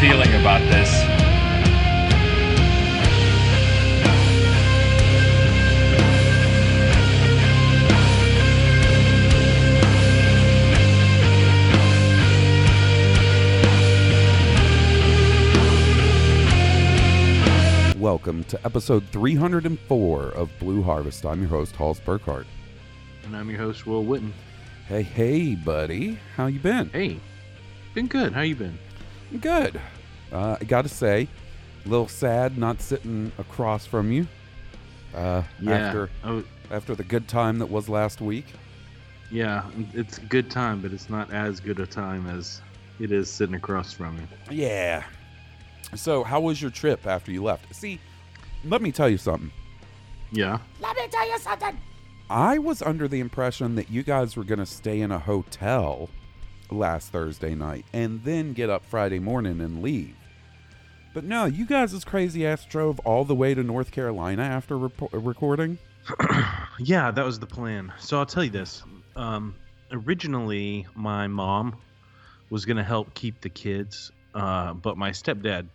Feeling about this. Welcome to episode 304 of Blue Harvest. I'm your host, Halls Burkhart. And I'm your host, Will Witten. Hey, hey, buddy. How you been? Hey, been good. How you been? Good. Uh, I gotta say, a little sad not sitting across from you. Uh, after Oh, after the good time that was last week. yeah. It's a good time, but it's not as good a time as it is sitting across from you. Yeah. So, how was your trip after you left? See, let me tell you something. Yeah. Let me tell you something. I was under the impression that you guys were going to stay in a hotel last Thursday night and then get up Friday morning and leave. But no, you guys' as crazy ass drove all the way to North Carolina after recording. Yeah, that was the plan. So I'll tell you this. Um, originally, my mom was going to help keep the kids, uh, but my stepdad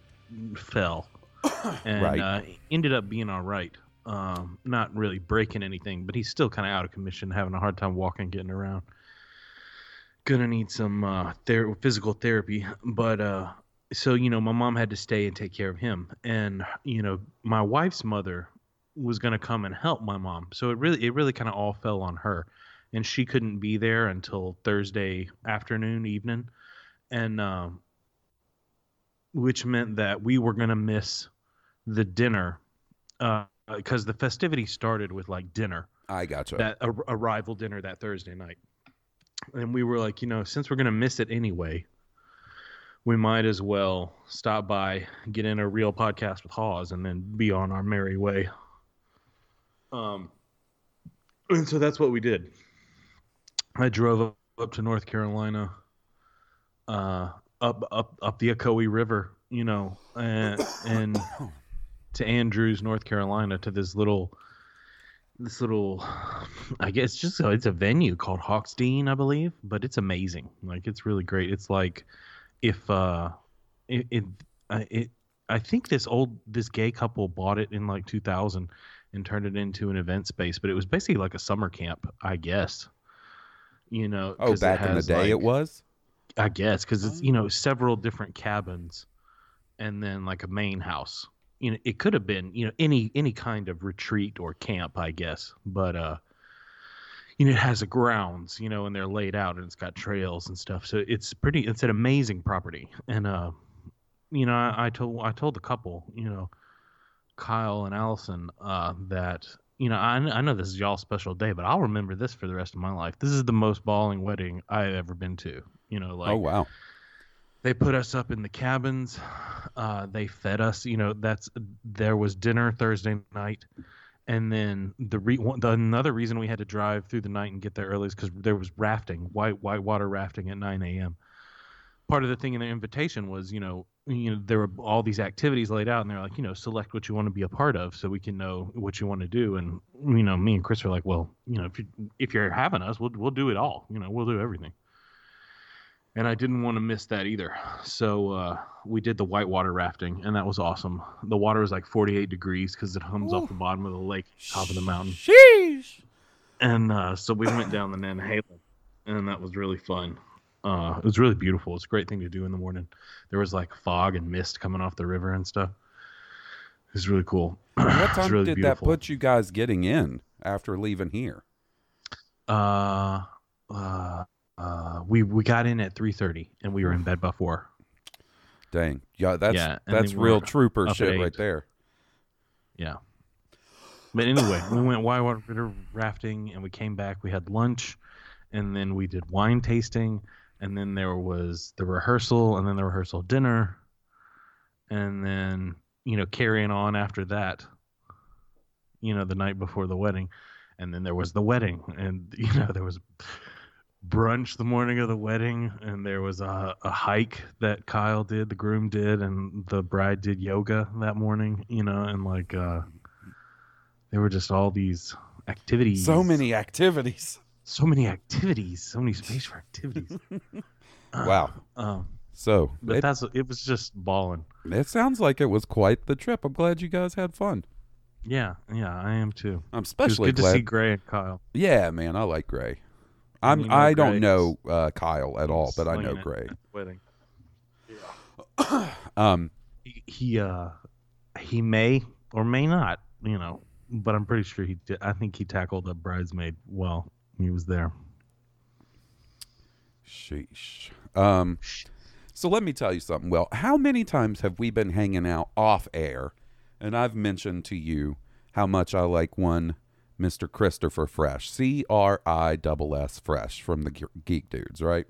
fell and Right. uh, ended up being all right. Um, not really breaking anything, but he's still kind of out of commission, having a hard time walking, getting around. Gonna need some uh, ther- physical therapy, but uh, so you know, my mom had to stay and take care of him, and you know, my wife's mother was to come and help my mom. So it really it really kind of all fell on her. And she couldn't be there until Thursday afternoon, evening. And um which meant that we were to miss the dinner uh because the festivity started with like dinner I gotcha. that a, arrival dinner that Thursday night. And we were like, you know, since we're going to miss it anyway, we might as well stop by, get in a real podcast with Hawes, and then be on our merry way. Um, and so that's what we did. I drove up, up to North Carolina, uh, up up up the Ocoee River, you know, and and to Andrews, North Carolina, to this little this little i guess just a, it's a venue called hawksdean i believe but it's amazing like it's really great it's like if uh it, it, uh, it i think this old this gay couple bought it in like 2000 and turned it into an event space but it was basically like a summer camp i guess you know oh, 'cause it back in the has, day it was? I guess because it's you know several different cabins, and then like a main house. You know, it could have been you know any any kind of retreat or camp, I guess. But uh, you know, it has a grounds, you know, and they're laid out and it's got trails and stuff. So it's pretty. It's an amazing property, and uh, you know, I, I told I told the couple, you know, Kyle and Allison, uh, that you know, I, I know this is y'all's special day, but I'll remember this for the rest of my life. This is the most balling wedding I've ever been to. You know, like oh, wow. They put us up in the cabins. Uh, they fed us you know that's there was dinner thursday night. And then the, re- one, the another reason we had to drive through the night and get there early is because there was rafting white water rafting at 9 a.m part of the thing in the invitation was you know you know there were all these activities laid out and they're like you know select what you want to be a part of so we can know what you want to do. And you know me and chris are like well you know if you if you're having us we'll we'll do it all you know we'll do everything and I didn't want to miss that either. So uh, we did the whitewater rafting, and that was awesome. The water was like 48 degrees because it comes off the bottom of the lake, top of the mountain. Sheesh. And uh, so we went down the Nantahala, and that was really fun. Uh, it was really beautiful. It's a great thing to do in the morning. There was like fog and mist coming off the river and stuff. It was really cool. What time really did beautiful. that put you guys getting in after leaving here? Uh, uh, uh, we we got in at 3:30, and we were in bed by four. Dang. Yeah, that's Yeah, that's real trooper shit right there. Yeah. But anyway, we went whitewater rafting and we came back. We had lunch and then we did wine tasting and then there was the rehearsal and then the rehearsal dinner and then, you know, carrying on after that, you know, the night before the wedding. And then there was the wedding and, you know, there was brunch the morning of the wedding and there was a, a hike that Kyle did, the groom did, and the bride did yoga that morning, you know, and like uh there were just all these activities. So many activities. so many activities, so many space for activities. Wow. Um So but it, that's it was just balling. it sounds like it was quite the trip. I'm glad you guys had fun. Yeah, yeah, I am too. I'm It was especially good to see Gray and Kyle. yeah, man, I like Gray. I'm You know I don't Gray know uh, Kyle at all, but I know slinging it Gray. at the Wedding. Um, He, he uh he may or may not, you know, but I'm pretty sure he did. I think he tackled a bridesmaid well. He was there. sheesh. Um, so let me tell you something. Well, how many times have we been hanging out off air, and I've mentioned to you how much I like one Mr. Christopher Fresh, C R I double S Fresh from the Geek Dudes, right?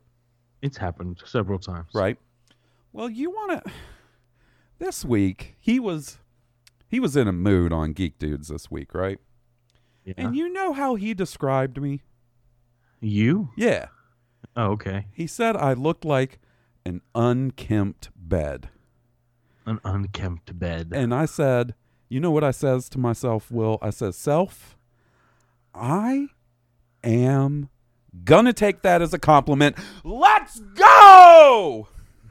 It's happened several times. Right. Well, you want to. This week he was, he was in a mood on Geek Dudes this week, right? Yeah. And you know how he described me? you? Yeah. Oh, okay. He said I looked like an unkempt bed. An unkempt bed. And I said, you know what I says to myself, Will? I says, self, I am gonna take that as a compliment. Let's go!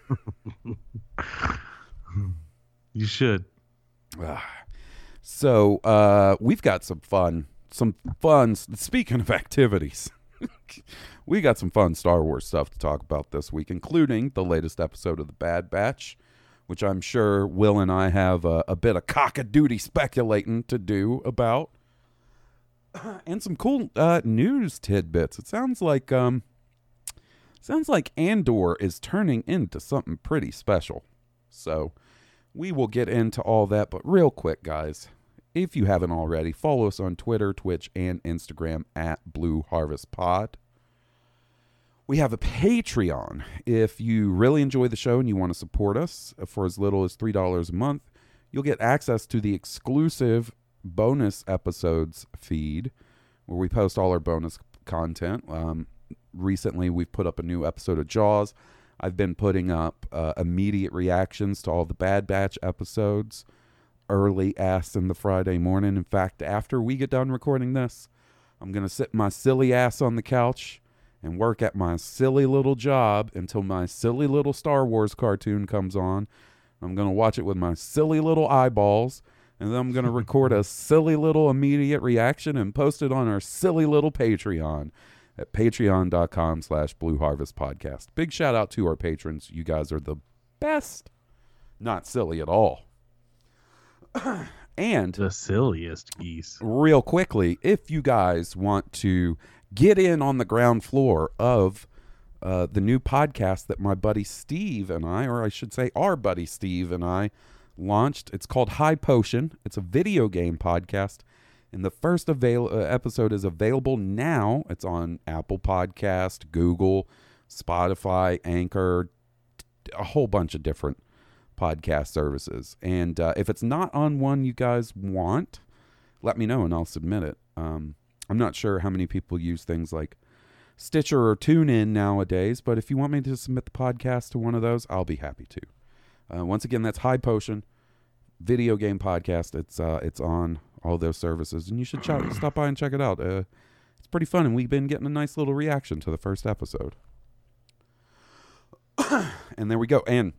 you should. So uh, we've got some fun, some fun. Speaking of activities, we got some fun Star Wars stuff to talk about this week, including the latest episode of the Bad Batch, which I'm sure Will and I have a, a bit of cock-a-doodle speculating to do about, and some cool uh, news tidbits. It sounds like um, sounds like Andor is turning into something pretty special. So we will get into all that, but real quick, guys, if you haven't already, follow us on Twitter, Twitch, and Instagram at Blue Harvest Pod. We have a Patreon. If you really enjoy the show and you want to support us for as little as $3 a month, you'll get access to the exclusive bonus episodes feed where we post all our bonus content. Um, recently, we've put up a new episode of Jaws. I've been putting up uh, immediate reactions to all the Bad Batch episodes early ass in the Friday morning. In fact, after we get done recording this, I'm going to sit my silly ass on the couch and work at my silly little job until my silly little Star Wars cartoon comes on. I'm going to watch it with my silly little eyeballs, and then I'm going to record a silly little immediate reaction and post it on our silly little Patreon at patreon.com slash blue harvest podcast. Big shout out to our patrons. You guys are the best. Not silly at all. and The silliest geese. real quickly, if you guys want to get in on the ground floor of uh, the new podcast that my buddy Steve and I, or I should say our buddy Steve and I, launched, it's called High Potion. It's a video game podcast. And the first avail- uh, episode is available now. It's on Apple Podcast, Google, Spotify, Anchor, a whole bunch of different podcast services. And uh, if it's not on one you guys want, let me know and I'll submit it. Um, I'm not sure how many people use things like Stitcher or TuneIn nowadays, but if you want me to submit the podcast to one of those, I'll be happy to. Uh, once again, that's High Potion video game podcast. It's uh, it's on all those services, and you should ch- stop by and check it out. Uh, it's pretty fun, and we've been getting a nice little reaction to the first episode. and there we go. And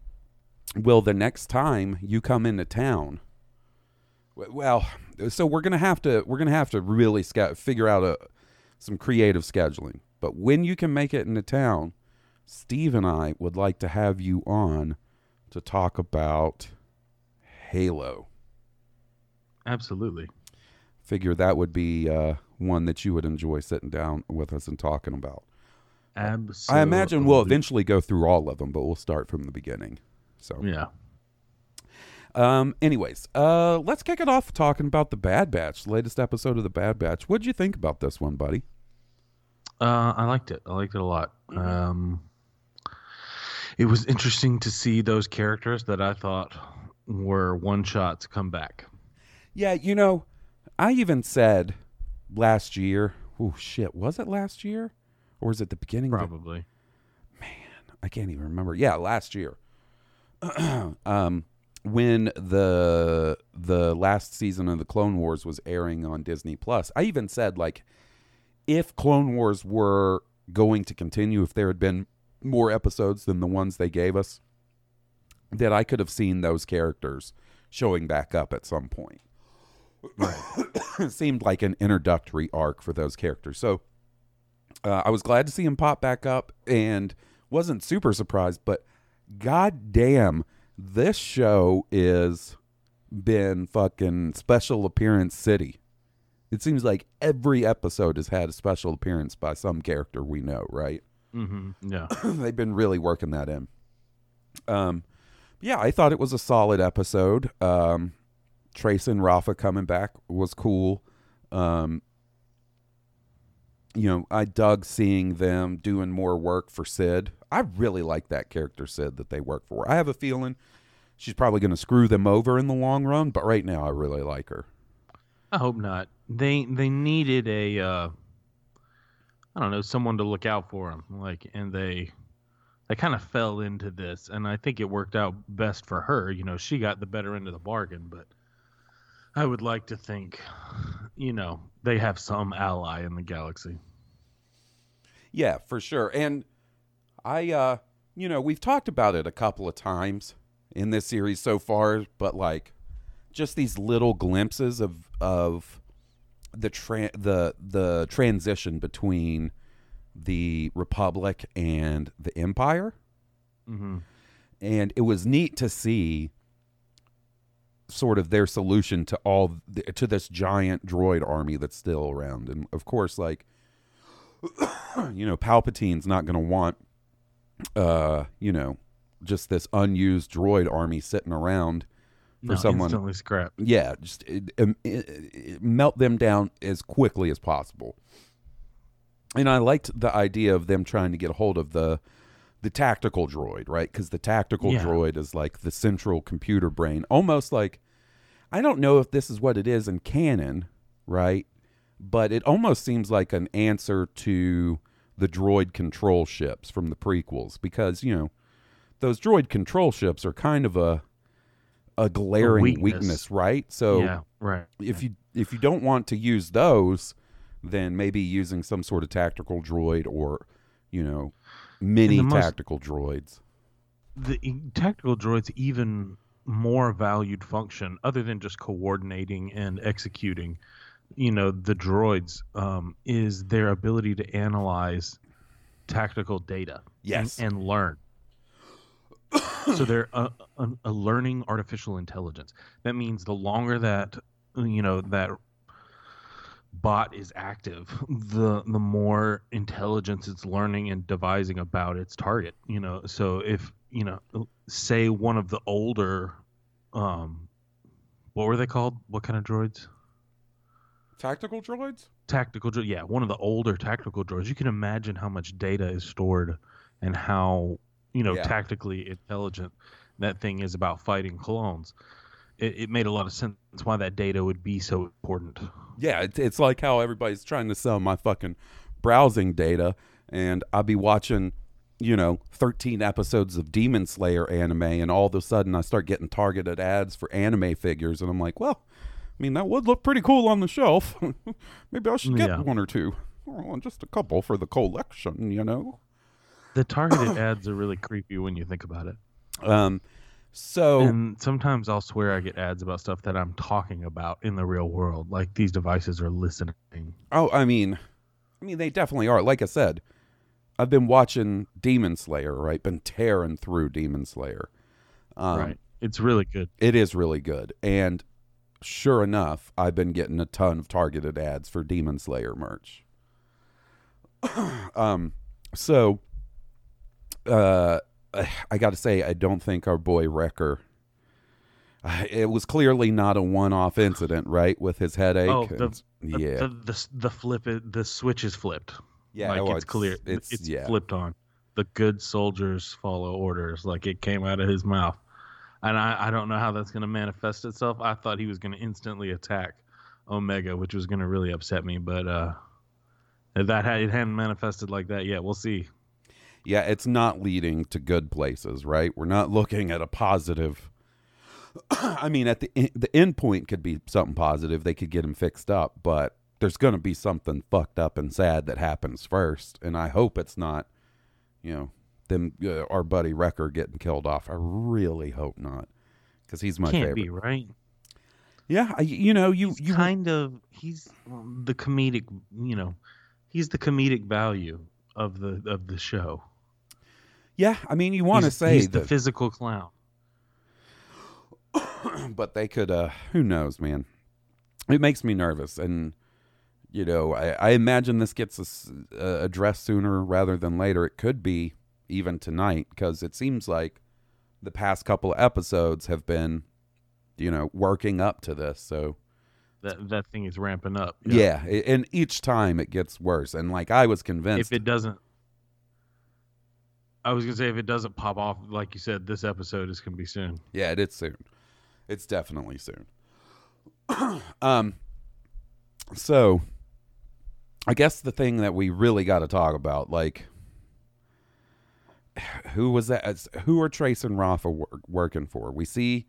will the next time you come into town, well, so we're gonna have to we're gonna have to really sca- figure out a some creative scheduling. But when you can make it into town, Steve and I would like to have you on to talk about Halo. Absolutely. Figure that would be uh, one that you would enjoy sitting down with us and talking about. Absolutely. I imagine we'll eventually go through all of them, but we'll start from the beginning. So, Yeah. um, anyways, uh, let's kick it off talking about the Bad Batch, the latest episode of the Bad Batch. What'd you think about this one, buddy? Uh, I liked it. I liked it a lot. Um, it was interesting to see those characters that I thought were one shots come back. Yeah, you know, I even said last year. Oh shit, was it last year, or was it the beginning? of the- Probably. Man, I can't even remember. Yeah, last year. um, when the the last season of the Clone Wars was airing on Disney Plus, I even said like, if Clone Wars were going to continue, if there had been more episodes than the ones they gave us, that I could have seen those characters showing back up at some point. it seemed like an introductory arc for those characters. So uh, I was glad to see him pop back up and wasn't super surprised, but god damn, this show is been fucking special appearance city. It seems like every episode has had a special appearance by some character we know, right? Hmm Yeah. They've been really working that in. Um, yeah, I thought it was a solid episode. Um, Trace and Rafa coming back was cool. Um, you know, I dug seeing them doing more work for Cid. I really like that character Cid that they work for. I have a feeling she's probably going to screw them over in the long run, but right now I really like her. I hope not. They they needed a uh I don't know, someone to look out for them. Like and they they kind of fell into this and I think it worked out best for her. You know, she got the better end of the bargain, but I would like to think you know, they have some ally in the galaxy. Yeah, for sure. And I uh you know, we've talked about it a couple of times in this series so far, but like just these little glimpses of of the tra- the the transition between the republic and the empire. hmm And it was neat to see sort of their solution to all the, to this giant droid army that's still around. And of course like you know, Palpatine's not going to want, uh, you know, just this unused droid army sitting around for No, someone. instantly scrap. Yeah, just it, um, it, it- melt them down as quickly as possible. And I liked the idea of them trying to get a hold of the the tactical droid, right? Because the tactical Yeah. droid is like the central computer brain, almost like I don't know if this is what it is in canon, right? But it almost seems like an answer to the droid control ships from the prequels because you know those droid control ships are kind of a a glaring weakness. weakness, right? So yeah, right. if you if you don't want to use those, then maybe using some sort of tactical droid or you know mini the most- tactical droids. the tactical droids even more valued function other than just coordinating and executing you know the droids um, is their ability to analyze tactical data and- Yes. and, learn so they're a, a, a learning artificial intelligence. That means the longer that you know that bot is active the the more intelligence it's learning and devising about its target you know. So if you know say one of the older um what were they called? What kind of droids? Tactical droids? tactical droid yeah one of the older tactical droids. You can imagine how much data is stored and how you know Yeah. tactically intelligent that thing is about fighting clones it, it made a lot of sense why that data would be so important Yeah, it's, it's like how everybody's trying to sell my fucking browsing data, and I'll be watching, you know, 13 episodes of Demon Slayer anime, and all of a sudden I start getting targeted ads for anime figures, and I'm like, well, I mean, that would look pretty cool on the shelf. Maybe I should get Yeah. one or two, or just a couple for the collection, you know? The targeted ads are really creepy when you think about it. Um, so And sometimes I'll swear I get ads about stuff that I'm talking about in the real world. Like these devices are listening. Oh, I mean, I mean, they definitely are. Like I said, I've been watching Demon Slayer, right? Been tearing through Demon Slayer. Um, right. It's really good. It is really good, and sure enough, I've been getting a ton of targeted ads for Demon Slayer merch. um, so, uh, I got to say, I don't think our boy Wrecker. uh, It was clearly not a one-off incident, right? With his headache. Oh, the, and- the, yeah, The, the, the flip it, the switch is flipped. yeah. like well, it's clear. It's, It's, yeah. flipped on. The good soldiers follow orders. Like it came out of his mouth, and I, I don't know how that's going to manifest itself. I thought he was going to instantly attack Omega, which was going to really upset me. But uh, that had, it hadn't manifested like that yet. We'll see. Yeah, it's not leading to good places, right? We're not looking at a positive. I mean, at the en- the end point could be something positive. They could get him fixed up, but there's going to be something fucked up and sad that happens first, and I hope it's not, you know, them uh, our buddy Wrecker getting killed off. I really hope not, because he's my Can't favorite. be right. Yeah, I, you know, you He's you kind of he's the comedic. You know, he's the comedic value of the of the show. Yeah. I mean, you want to say he's the that, physical clown. but they could. uh Who knows, man? It makes me nervous, and you know, I, I imagine this gets us, uh, addressed sooner rather than later. It could be even tonight because it seems like the past couple of episodes have been, you know, working up to this. So That that thing is ramping up. yeah, a- and each time it gets worse. And like I was convinced, If it doesn't, I was gonna say if it doesn't pop off, like you said, this episode is gonna be soon. Yeah, it is soon. It's definitely soon. um so I guess the thing that we really got to talk about like who was that who are Trace and Rafa wor- working for? We see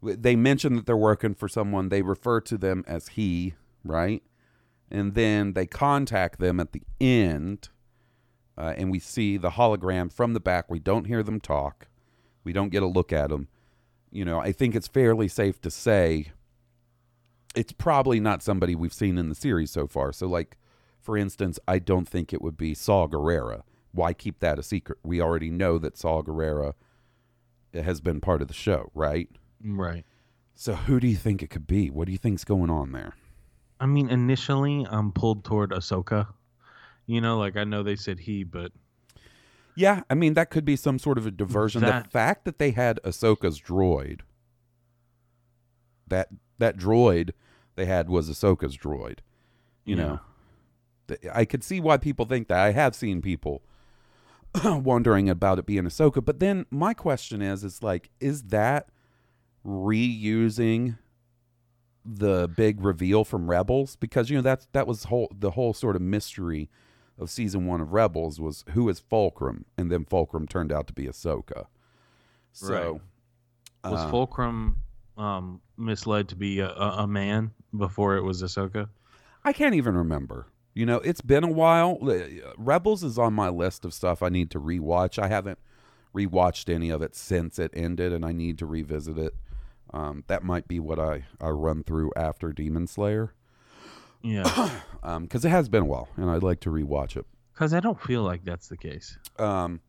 they mention that they're working for someone they refer to them as he, right? And then they contact them at the end uh, and we see the hologram from the back. We don't hear them talk. We don't get a look at them you know, I think it's fairly safe to say it's probably not somebody we've seen in the series so far. So, like, for instance, I don't think it would be Saw Gerrera. Why keep that a secret? We already know that Saw Gerrera has been part of the show, right? Right. So, who do you think it could be? What do you think's going on there? I mean, initially I'm pulled toward Ahsoka. You know, like I know they said he, but Yeah, I mean that could be some sort of a diversion. the fact that they had Ahsoka's droid, that that droid they had was Ahsoka's droid. You Yeah. know, I could see why people think that. I have seen people wondering about it being Ahsoka, but then my question is, is like, is that reusing the big reveal from Rebels? Because you know that's that was whole the whole sort of mystery of season one of Rebels was who is Fulcrum, and then Fulcrum turned out to be Ahsoka. So, was uh, Fulcrum um, misled to be a, a, man before it was Ahsoka? I can't even remember. You know, it's been a while. Rebels is on my list of stuff I need to rewatch. I haven't rewatched any of it since it ended, and I need to revisit it. Um, that might be what I, I run through after Demon Slayer Yeah, because it has been a while, and I'd like to rewatch it. because I don't feel like that's the case. Um,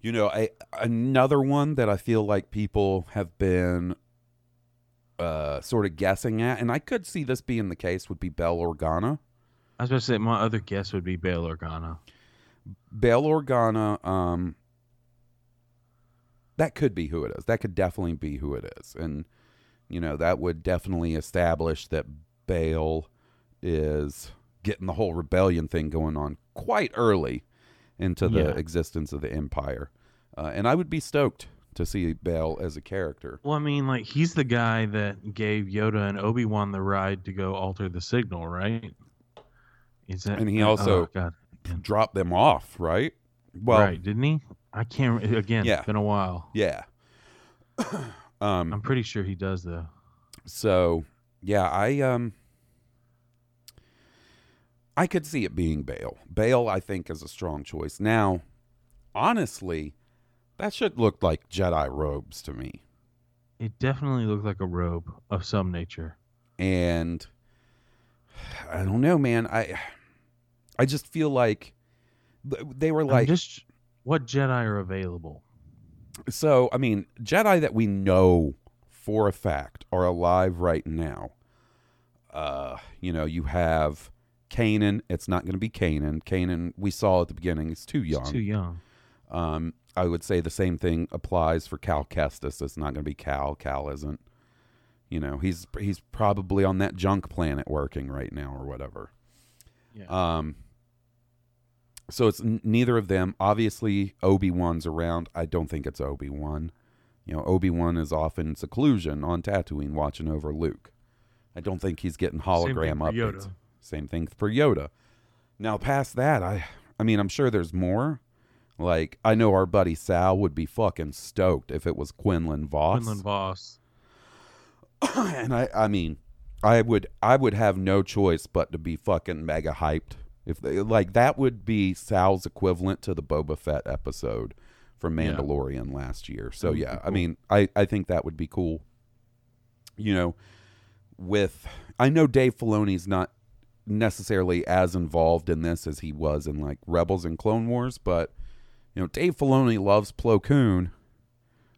you know, I, another one that I feel like people have been uh, sort of guessing at, and I could see this being the case, would be Bail Organa. I was going to say my other guess would be Bail Organa. Bail Organa, um, that could be who it is. That could definitely be who it is. And, you know, that would definitely establish that Bail is getting the whole rebellion thing going on quite early into the Yeah. existence of the Empire. Uh, and I would be stoked to see Bail as a character. Well, I mean, like he's the guy that gave Yoda and Obi Wan the ride to go alter the signal, right? Is that? And he oh, also- God. Drop them off, right? Well, right? Didn't he? I can't. Again, Yeah. it's been a while. yeah. um, I'm pretty sure he does though. So yeah, I um I could see it being Bail. Bail I think is a strong choice. Now, honestly, that shit looked like Jedi robes to me. It definitely looked like a robe of some nature. and I don't know, man. I I just feel like they were I'm like just what Jedi are available? so. I mean, Jedi that we know for a fact are alive right now. Uh, you know, you have Kanan. It's not going to be Kanan. Kanan, we saw at the beginning, is too young. It's too young. Um, I would say the same thing applies for Cal Kestis. It's not going to be Cal. Cal isn't. You know, he's he's probably on that junk planet working right now or whatever. Yeah. Um. So it's n- neither of them. Obviously, Obi Wan's around. I don't think it's Obi Wan. You know, Obi Wan is off in seclusion on Tatooine watching over Luke. I don't think he's getting hologram updates. Yoda. Same thing for Yoda. Now, past that, I I mean, I'm sure there's more. Like, I know our buddy Sal would be fucking stoked if it was Quinlan Vos. Quinlan Vos. and I I mean, I would I would have no choice but to be fucking mega hyped if they like that would be Sal's equivalent to the Boba Fett episode from Yeah. Mandalorian last year. So yeah, be I mean, I I think that would be cool. You know, with I know Dave Filoni's not necessarily as involved in this as he was in like Rebels and Clone Wars, but you know, Dave Filoni loves Plo Koon.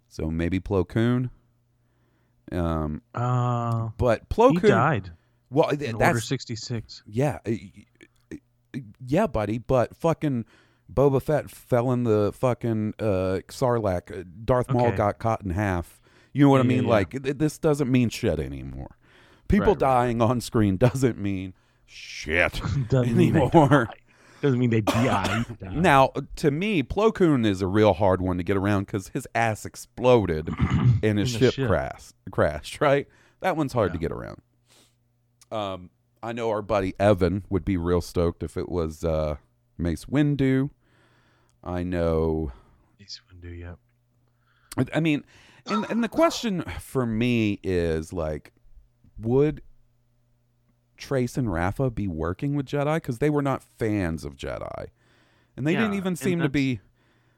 So maybe Plo Koon. Um, Uh, but Plo he Koon, died well, th- in Order that's sixty six. yeah, yeah, buddy. But fucking Boba Fett fell in the fucking uh, Sarlacc. Uh, Darth Maul Okay. got cut in half. You know what I mean? yeah. Like th- this doesn't mean shit anymore. People Right, right, dying on screen doesn't mean shit Doesn't mean they anymore. Doesn't mean they die. Now, to me, Plo Koon is a real hard one to get around because his ass exploded and his ship, ship. crashed. Crashed, right? That one's hard to get around. Um, I know our buddy Evan would be real stoked if it was uh, Mace Windu. I know. Mace Windu, yep. I- I mean, and and the question for me is like, would Trace and Rafa be working with Jedi because they were not fans of Jedi, and they didn't even seem to be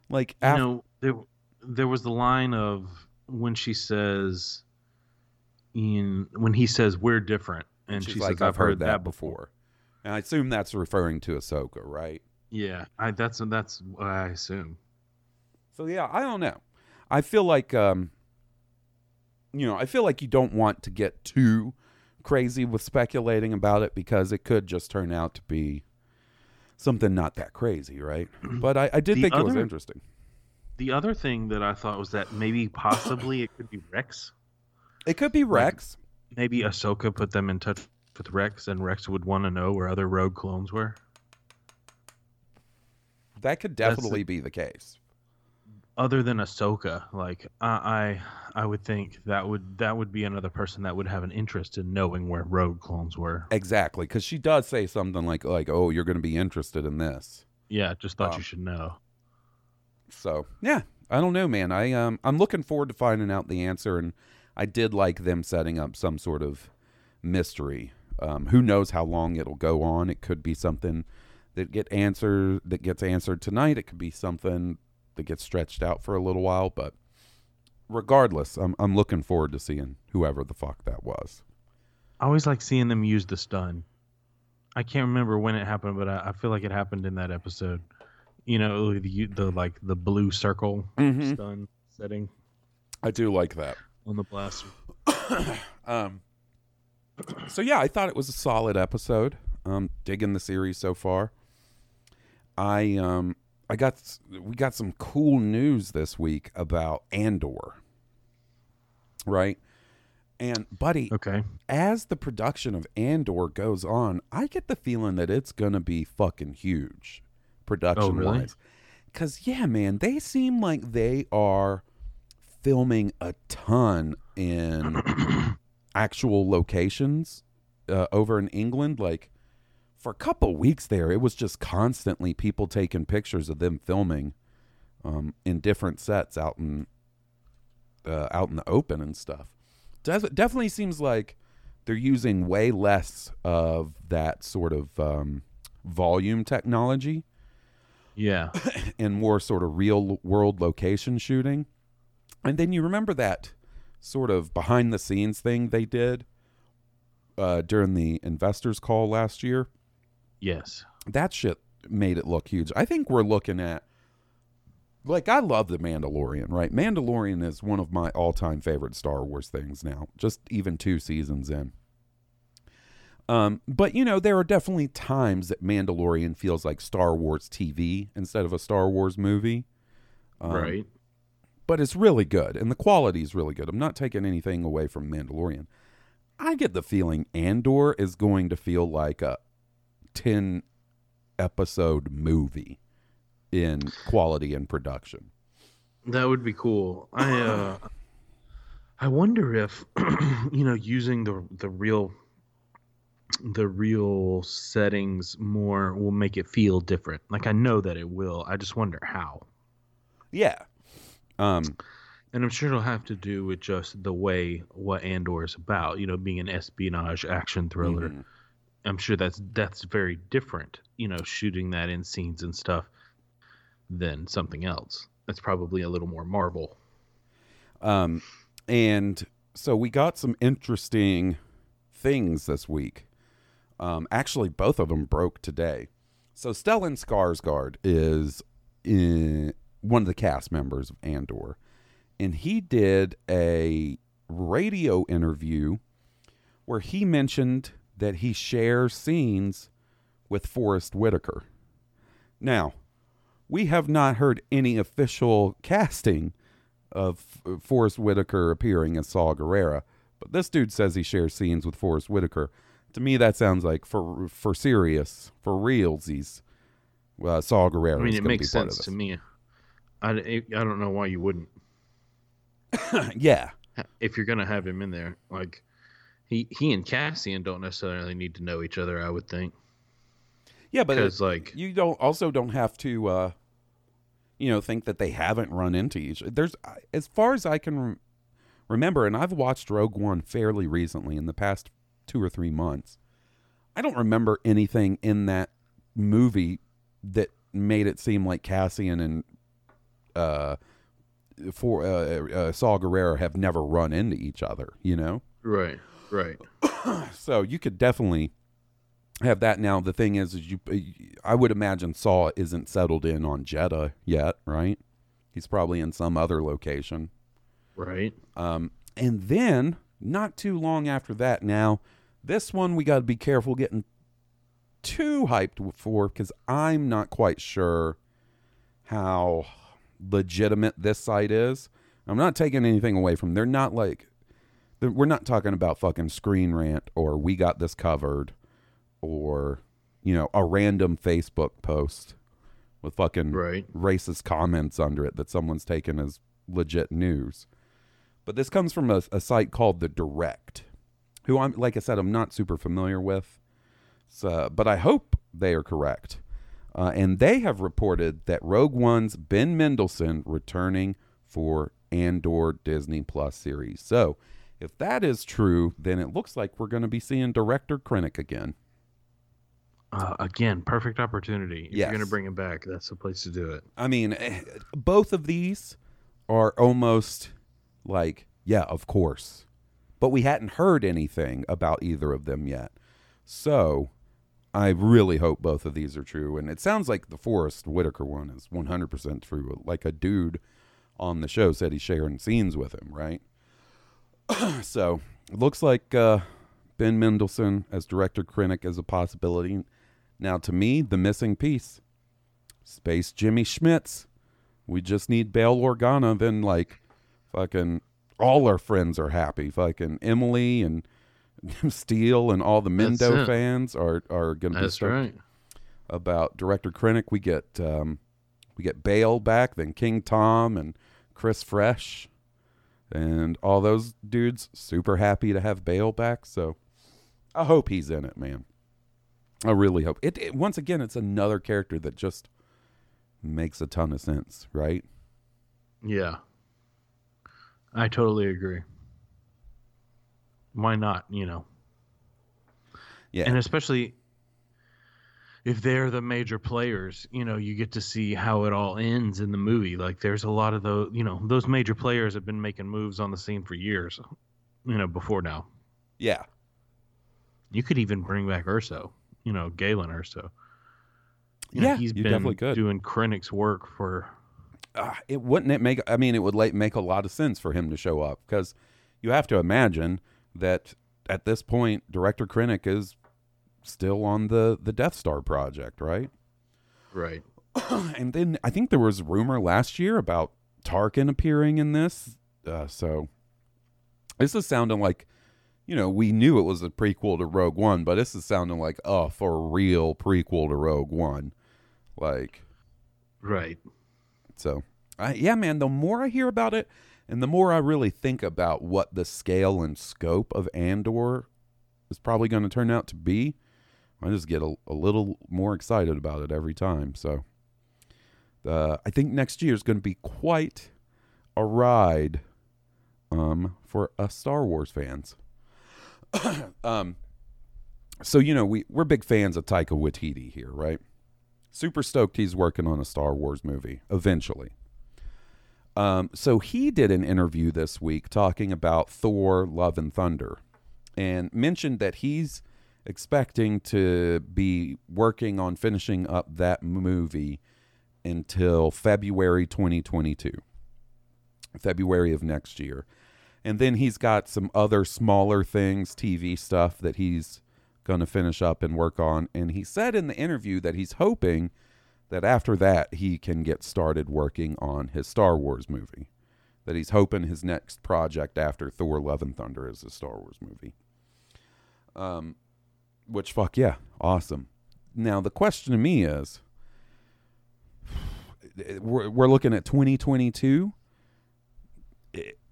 like You know, there there was the line of when she says, "In when he says we're different," and she's she like, says, "I've heard that before," and I assume that's referring to Ahsoka, right? Yeah, I, that's that's what I assume. So yeah, I don't know. I feel like um you know, I feel like you don't want to get too crazy with speculating about it because it could just turn out to be something not that crazy, right? But I, I did The think it was interesting. The other thing that I thought was that maybe possibly it could be Rex. It could be Rex. Maybe Ahsoka put them in touch with Rex, and Rex would want to know where other rogue clones were. That could That's definitely be the case. Other than Ahsoka, like I, I, I would think that would that would be another person that would have an interest in knowing where rogue clones were. Exactly, because she does say something like like, "Oh, you're going to be interested in this." Yeah, just thought Um, you should know. So yeah, I don't know, man. I um I'm looking forward to finding out the answer, and I did like them setting up some sort of mystery. Um, who knows how long it'll go on? It could be something that get answer that gets answered tonight. It could be something that gets stretched out for a little while. But regardless, I'm I'm looking forward to seeing whoever the fuck that was. I always like seeing them use the stun. I can't remember when it happened, but I, I feel like it happened in that episode. You know, the, the like the blue circle Mhm. stun setting I do like that. on the blaster. Um, so yeah, I thought it was a solid episode. Um, digging the series so far. I um, I got we got some cool news this week about Andor. Right, and buddy, Okay. as the production of Andor goes on, I get the feeling that it's gonna be fucking huge, production really? wise. Cause yeah, man, they seem like they are filming a ton in actual locations uh, over in England. Like for a couple weeks there, it was just constantly people taking pictures of them filming um, in different sets out in uh, out in the open and stuff. Does definitely seems like they're using way less of that sort of um, volume technology Yeah. and more sort of real world location shooting. And then you remember that sort of behind the scenes thing they did uh, during the investors call last year. Yes. That shit made it look huge. I think we're looking at like I love the Mandalorian, right? Mandalorian is one of my all-time favorite Star Wars things now. Just even 2 seasons in. Um, but you know, there are definitely times that Mandalorian feels like Star Wars TV instead of a Star Wars movie. Um, right. But it's really good, and the quality is really good. I'm not taking anything away from Mandalorian. I get the feeling Andor is going to feel like a 10 episode movie in quality and production. That would be cool. I uh I wonder if you know using the the real the real settings more will make it feel different. Like I know that it will. I just wonder how. Yeah. Um And I'm sure it'll have to do with just the way what Andor is about, you know, being an espionage action thriller. mhm. I'm sure that's that's very different, you know, shooting that in scenes and stuff than something else. That's probably a little more Marvel. Um, and so we got some interesting things this week. Um, actually, both of them broke today. So Stellan Skarsgård is in, one of the cast members of Andor, and he did a radio interview where he mentioned that he shares scenes with Forest Whitaker. Now, we have not heard any official casting of Forest Whitaker appearing as Saw Gerrera, but this dude says he shares scenes with Forest Whitaker. To me, that sounds like for for serious, for realsies. Uh, well, Saw Gerrera. I mean, is it makes be part of sense to me. I, I don't know why you wouldn't. yeah, If you're gonna have him in there, like he he and Cassian don't necessarily need to know each other. I would think yeah, but because it- like you don't also don't have to, uh, you know, think that they haven't run into each. There's as far as I can rem- remember, and I've watched Rogue One fairly recently in the past two or three months. I don't remember anything in that movie that made it seem like Cassian and uh, for uh, uh, Saul Guerrero have never run into each other. You know, right, right. so you could definitely have that. Now the thing is, is you I would imagine Saul isn't settled in on Jedha yet, right? He's probably in some other location. Right. Um, and then not too long after that, now this one we got to be careful getting too hyped for because I'm not quite sure how legitimate this site is. I'm not taking anything away from. They're not like we're not talking about fucking Screen Rant or we got this covered or you know a random Facebook post with fucking Right. racist comments under it that someone's taken as legit news. But this comes from a, a site called The Direct, who I'm like I said I'm not super familiar with, so, but I hope they are correct. Uh, and they have reported that Rogue One's Ben Mendelsohn returning for Andor Disney Plus series. So, if that is true, then it looks like we're going to be seeing director Krennic again. Uh, again, perfect opportunity. If Yes. you're gonna bring him back, that's the place to do it. I mean, eh, both of these are almost like, yeah, of course. But we hadn't heard anything about either of them yet. So I really hope both of these are true. And it sounds like the Forest Whitaker one is 100% true. Like a dude on the show said he's sharing scenes with him, right? so it looks like uh, Ben Mendelsohn as director Krennic is a possibility. Now, to me, the missing piece Space Jimmy Smits. We just need Bail Organa. Then, like, fucking all our friends are happy. Fucking Emily and Steele and all the Mendo fans are are going to be stoked right. about director Krennic. We get um, we get Bail back, then King Tom and Chris Fresh, and all those dudes super happy to have Bail back. So I hope he's in it, man. I really hope it, it. Once again, it's another character that just makes a ton of sense, right? Yeah. I totally agree. Why not? You know, Yeah, and especially if they're the major players, you know, you get to see how it all ends in the movie. Like there's a lot of those, you know, those major players have been making moves on the scene for years, you know, before now. Yeah. You could even bring back Erso, you know, Galen Erso. You know, Yeah, he's you been doing Krennic's work for uh, it wouldn't it make i mean it would like make a lot of sense for him to show up because you have to imagine that at this point director krennic is still on the the death star project right right. and then i think there was rumor last year about tarkin appearing in this uh, so this is sounding like you know we knew it was a prequel to rogue one but this is sounding like oh for real prequel to rogue one like Right. so, I, yeah, man, the more I hear about it and the more I really think about what the scale and scope of Andor is probably going to turn out to be, I just get a, a little more excited about it every time. So, uh, I think next year is going to be quite a ride um, for us Star Wars fans. um, so, you know, we, we're big fans of Taika Waititi here, right? super stoked he's working on a Star Wars movie eventually. Um, so he did an interview this week talking about Thor: Love and Thunder, and mentioned that he's expecting to be working on finishing up that movie until February 2022, February of next year. And then he's got some other smaller things, TV stuff that he's going to finish up and work on. And he said in the interview that he's hoping that after that he can get started working on his Star Wars movie. That he's hoping his next project after Thor: Love and Thunder is a Star Wars movie. Um, which fuck yeah, awesome. Now the question to me is, we're we're looking at 2022.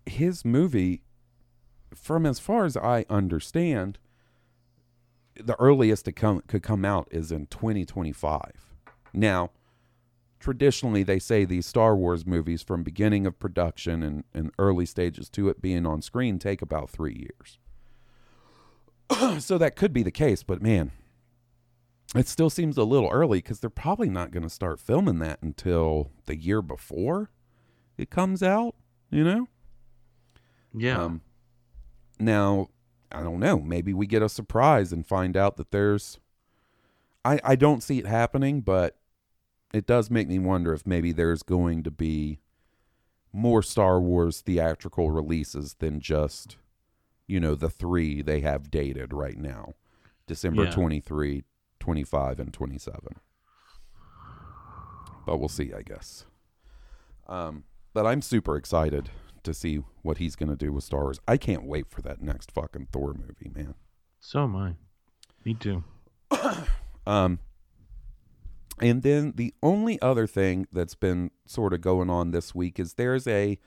His movie, from as far as I understand, the earliest it come, could come out is in 2025. Now, traditionally, they say these Star Wars movies, from beginning of production and, and early stages to it being on screen, take about three years. so that could be the case, but man, it still seems a little early because they're probably not going to start filming that until the year before it comes out, you know? Yeah. Um, now, I don't know. Maybe we get a surprise and find out that there's. I I don't see it happening, but it does make me wonder if maybe there's going to be more Star Wars theatrical releases than just, you know, the three they have dated right now December Yeah. 23, 25, and 27. But we'll see, I guess. Um, but I'm super excited to see what he's going to do with Star Wars. I can't wait for that next fucking Thor movie, man. so am I. Me too. Um, and then the only other thing that's been sort of going on this week is there's a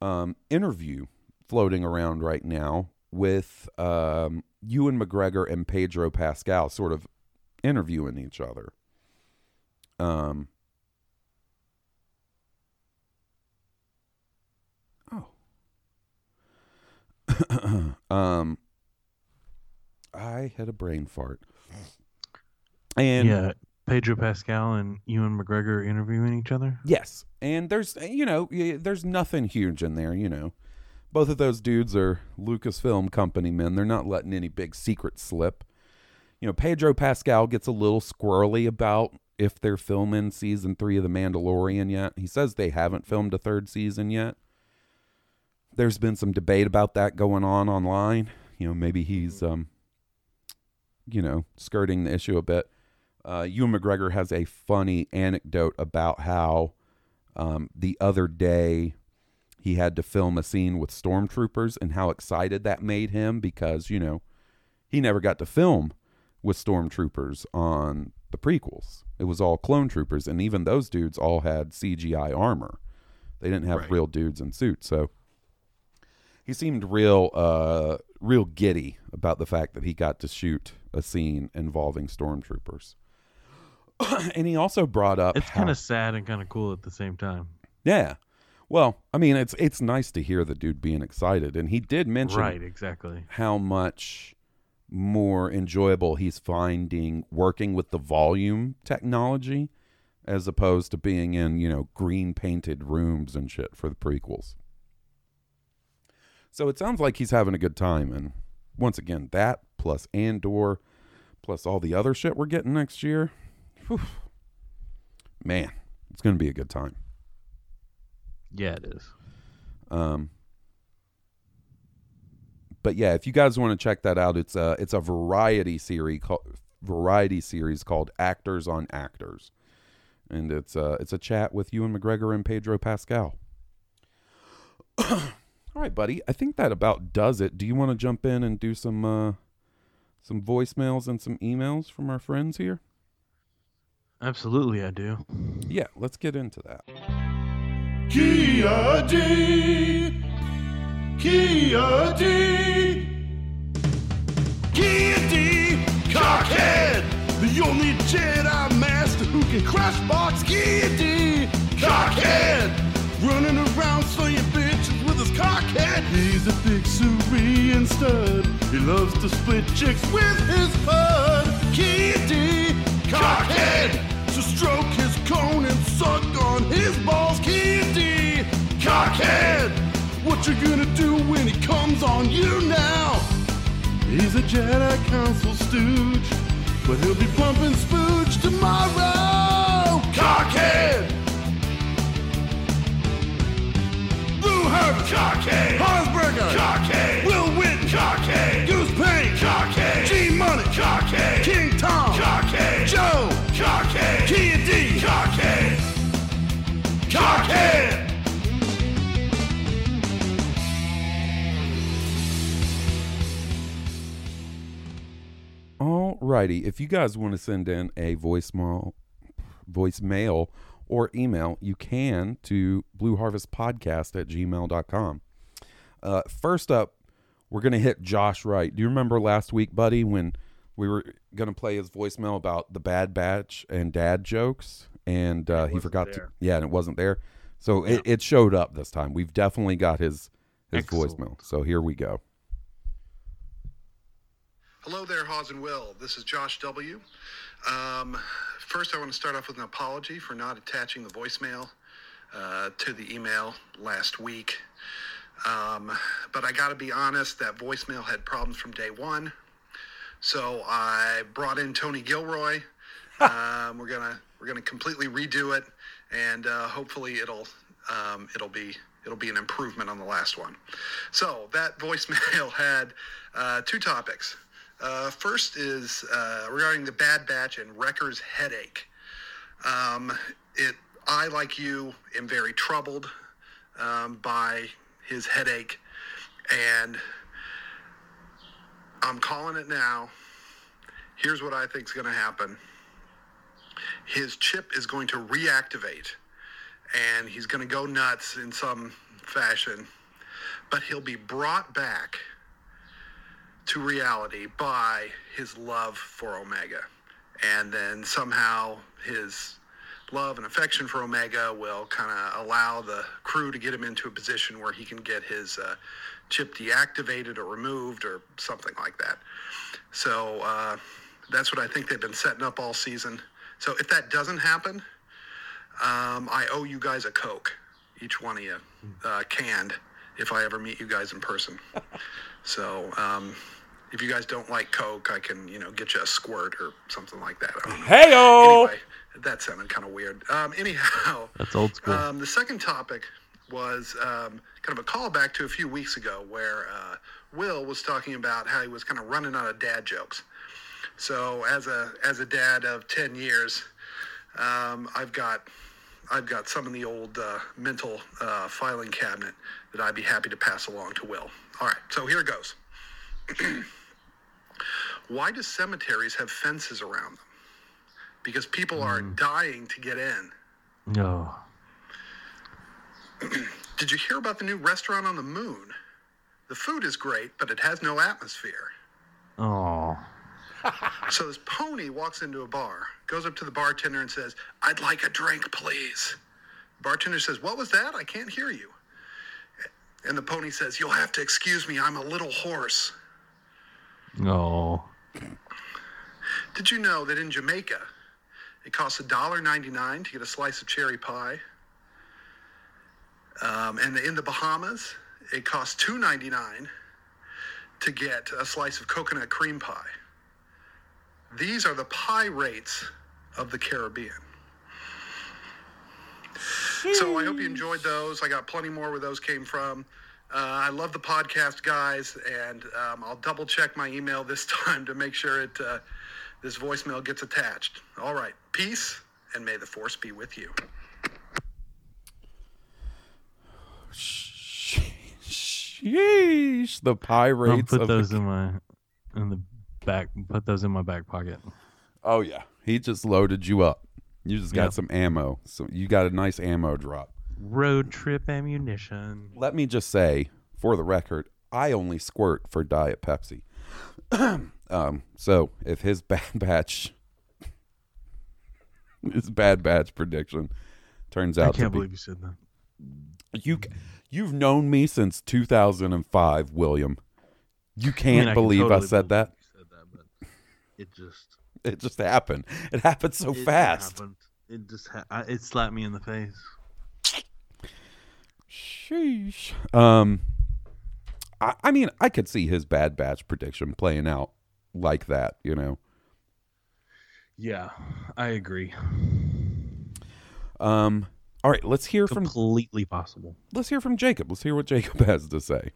um, interview floating around right now with um, Ewan McGregor and Pedro Pascal sort of interviewing each other. Um, oh. um, I had a brain fart. And yeah. Pedro Pascal and Ewan McGregor interviewing each other. Yes, and there's you know there's nothing huge in there. You know, both of those dudes are Lucasfilm company men. They're not letting any big secrets slip. You know, Pedro Pascal gets a little squirrely about if they're filming season three of The Mandalorian yet. He says they haven't filmed a third season yet. There's been some debate about that going on online. You know, maybe he's um, you know, skirting the issue a bit uh, Ewan McGregor has a funny anecdote about how um, the other day he had to film a scene with stormtroopers and how excited that made him because, you know, he never got to film with stormtroopers on the prequels. It was all clone troopers, and even those dudes all had CGI armor. They didn't have Right. real dudes in suits. So he seemed real uh real giddy about the fact that he got to shoot a scene involving stormtroopers. and he also brought up It's kind of sad and kind of cool at the same time. yeah. Well, I mean, it's it's nice to hear the dude being excited, and he did mention Right, exactly. how much more enjoyable he's finding working with the volume technology as opposed to being in, you know, green painted rooms and shit for the prequels. So it sounds like he's having a good time. And once again, that plus Andor plus all the other shit we're getting next year. Whew. Man, it's going to be a good time. Yeah, it is. Um, but yeah, if you guys want to check that out, it's a it's a variety series called variety series called Actors on Actors, and it's a it's a chat with Ewan McGregor and Pedro Pascal. All right, buddy. I think that about does it. Do you want to jump in and do some uh, some voicemails and some emails from our friends here? Absolutely, I do. Yeah, let's get into that. Kia D. Ki-Adi. Kia D. Cockhead. The only Jedi Master who can crush box Kia D. Cockhead. Running around slaying bitches with his cockhead. He's a big Cerean stud. He loves to split chicks with his bud. Kia D. Cockhead. So stroke his cone and suck on his balls. D. Cockhead. What you gonna do when he comes on you now? He's a Jedi Council stooge, but he'll be pumping spooge tomorrow. Cockhead! Blue Herbert! Cockhead! Hansberger! Cockhead! Will Witten! Cockhead! Goose Payne! Cockhead! G Money! Cockhead! Alrighty, if you guys want to send in a voicemail, voicemail or email, you can to blueharvestpodcast at gmail.com. Uh, first up, we're going to hit Josh Wright. Do you remember last week, buddy, when we were going to play his voicemail about the Bad Batch and dad jokes? And uh, he wasn't forgot to, yeah, and it wasn't there. So it, it showed up this time. We've definitely got his his Excellent. voicemail. So here we go. Hello there, Hawes and Will. This is Josh W. Um, first, I want to start off with an apology for not attaching the voicemail uh, to the email last week. Um, but I got to be honest, that voicemail had problems from day one. So I brought in Tony Gilroy. Um, we're gonna we're gonna completely redo it, and uh, hopefully it'll um, it'll be it'll be an improvement on the last one. So that voicemail had uh, two topics. Uh, first is uh, regarding the Bad Batch and Wrecker's headache. Um, it I like you am very troubled um, by his headache, and I'm calling it now. Here's what I think is going to happen. His chip is going to reactivate, and he's going to go nuts in some fashion, but he'll be brought back to reality by his love for Omega. And then somehow his love and affection for Omega will kind of allow the crew to get him into a position where he can get his uh, chip deactivated or removed or something like that. So uh, that's what I think they've been setting up all season. So if that doesn't happen, um, I owe you guys a Coke, each one of you, uh, canned, if I ever meet you guys in person. So um, if you guys don't like Coke, I can, you know, get you a squirt or something like that. I. Heyo! Anyway, that sounded kind of weird. Um, anyhow, That's old school. um, the second topic was um, kind of a callback to a few weeks ago where uh, Will was talking about how he was kind of running out of dad jokes. So as a as a dad of ten years, um, I've got I've got some in the old uh, mental uh, filing cabinet that I'd be happy to pass along to Will. All right, so here it goes. Why do cemeteries have fences around them? Because people are dying to get in. No. Did you hear about the new restaurant on the moon? The food is great, but it has no atmosphere. Oh. So this pony walks into a bar, goes up to the bartender and says, I'd like a drink, please. Bartender says, What was that? I can't hear you. And the pony says, You'll have to excuse me, I'm a little hoarse. Oh. Did you know that in Jamaica, it costs $1.99 to get a slice of cherry pie? Um, and in the Bahamas, it costs $2.99 to get a slice of coconut cream pie. These are the pie rates of the Caribbean. So I hope you enjoyed those. I got plenty more where those came from. Uh, I love the podcast, guys, and um, I'll double check my email this time to make sure it uh, this voicemail gets attached. All right, peace, and may the force be with you. Sheesh. The I'll pirates put of those the... in my in the back. Put those in my back pocket. Oh yeah. He just loaded you up. You just got Yeah. some ammo. So you got a nice ammo drop. Road trip ammunition. Let me just say, for the record, I only squirt for Diet Pepsi. um, so if his bad batch, his bad batch prediction turns out to can't be, believe you said that. you, you've known me since 2005, William. You can't mean, I can believe I said believe that. you said that, but it just It just happened. It happened so it fast. happened. It just ha- it slapped me in the face. Sheesh. Um, I, I mean, I could see his bad batch prediction playing out like that. You know. Yeah, I agree. Um. All right. Let's hear from Completely possible. let's hear from Jacob. Let's hear what Jacob has to say.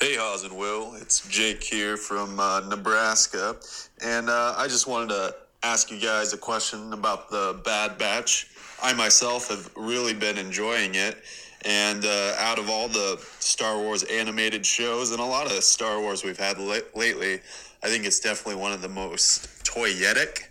Hey, Hawes and Will. It's Jake here from uh, Nebraska. And uh, I just wanted to ask you guys a question about the Bad Batch. I myself have really been enjoying it. And uh, out of all the Star Wars animated shows and a lot of Star Wars we've had la- lately, I think it's definitely one of the most toyetic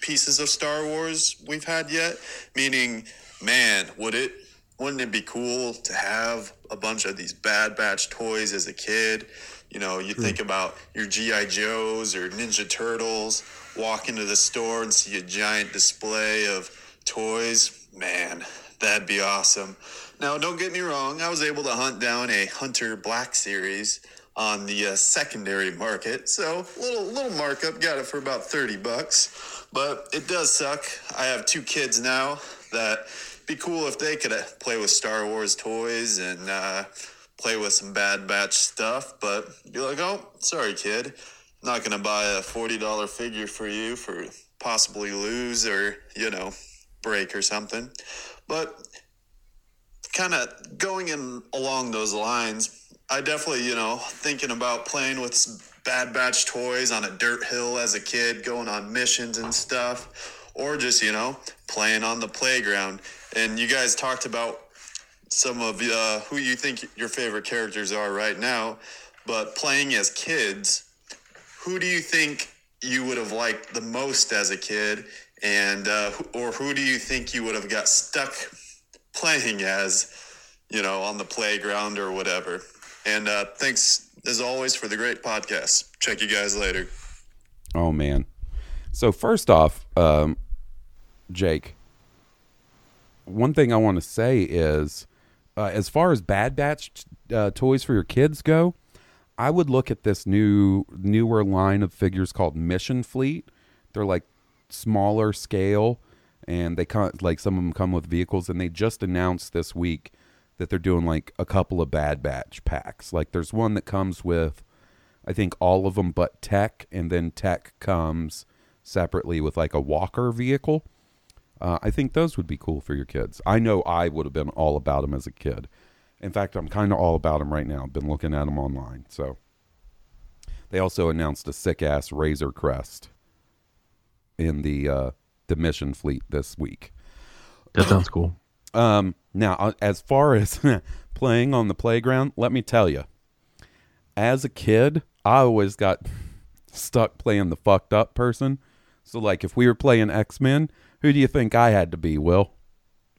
pieces of Star Wars we've had yet. Meaning, man, would it wouldn't it be cool to have a bunch of these Bad Batch toys as a kid? You know, you think about your GI Joes or Ninja Turtles. Walk into the store and see a giant display of toys. Man, that'd be awesome. Now, don't get me wrong. I was able to hunt down a Hunter Black series on the uh, secondary market, so little little markup. Got it for about thirty bucks, but it does suck. I have two kids now that be cool if they could play with Star Wars toys and uh, play with some Bad Batch stuff, but be like, oh, sorry, kid, not gonna buy a forty dollar figure for you for possibly lose or you know break or something. But kind of going in along those lines, I definitely, you know, thinking about playing with Bad Batch toys on a dirt hill as a kid, going on missions and stuff, or just, you know, playing on the playground. And you guys talked about some of uh, who you think your favorite characters are right now, but playing as kids, who do you think you would have liked the most as a kid, and uh, or who do you think you would have got stuck playing as, you know, on the playground or whatever? And uh, thanks as always for the great podcast. Check you guys later. Oh man. So first off, um, Jake, one thing I want to say is, uh, as far as Bad Batch uh, toys for your kids go, I would look at this new newer line of figures called Mission Fleet. They're like smaller scale, and they come like some of them come with vehicles. And they just announced this week that they're doing like a couple of Bad Batch packs. Like there's one that comes with, I think all of them but Tech, and then Tech comes separately with like a Walker vehicle. Uh, I think those would be cool for your kids. I know I would have been all about them as a kid. In fact, I'm kind of all about them right now. I've been looking at them online. So they also announced a sick ass Razor Crest in the uh, the mission fleet this week. That sounds cool. Um, now, uh, as far as playing on the playground, let me tell you, as a kid, I always got stuck playing the fucked up person. So, like, if we were playing X Men, who do you think I had to be, Will?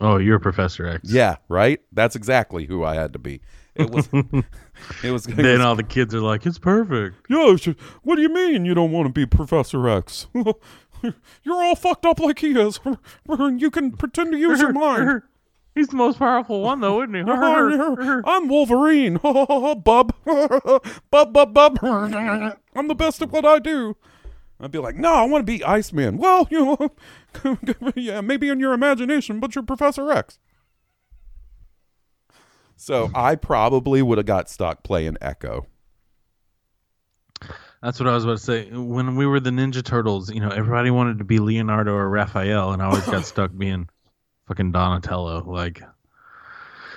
Oh, you're Professor X. Yeah, right. That's exactly who I had to be. It was. it was. it Then was- all the kids are like, "It's perfect." Yeah, what do you mean you don't want to be Professor X? You're all fucked up like he is. You can pretend to use your mind. He's the most powerful one, though, isn't he? I'm Wolverine. bub. bub, bub, bub. I'm the best at what I do. I'd be like, no, I want to be Iceman. Well, you know, yeah, maybe in your imagination, but you're Professor X. So I probably would have got stuck playing Echo. That's what I was about to say. When we were the Ninja Turtles, you know, everybody wanted to be Leonardo or Raphael, and I always got stuck being fucking Donatello. Like,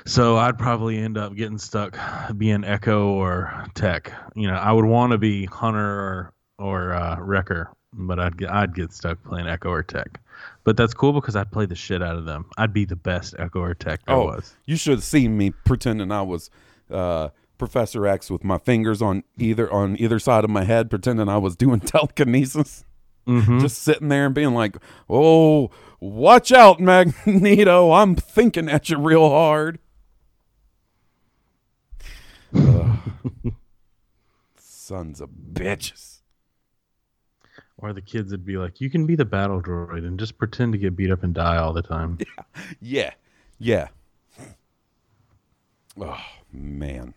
so I'd probably end up getting stuck being Echo or Tech. You know, I would want to be Hunter or or uh, Wrecker, but I'd get I'd get stuck playing Echo or Tech. But that's cool because I'd play the shit out of them. I'd be the best Echo or Tech there oh, was. you should have seen me pretending I was uh, Professor X with my fingers on either on either side of my head, pretending I was doing telekinesis. Mhm. Just sitting there and being like, "Oh, watch out, Magneto! I'm thinking at you real hard." Sons of bitches. Or the kids would be like, "You can be the battle droid and just pretend to get beat up and die all the time." Yeah, yeah. yeah. Oh man.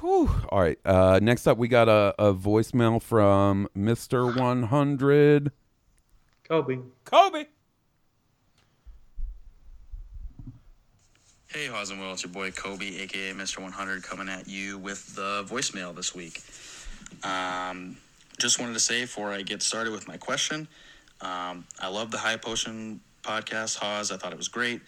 Whew. All right. Uh, next up, we got a, a voicemail from Mister One Hundred. Kobe. Kobe. Hey, Hawes and Will, it's your boy Kobe, aka Mr. 100, coming at you with the voicemail this week. Um, just wanted to say before I get started with my question, um, I love the High Potion podcast, Hawes. I thought it was great.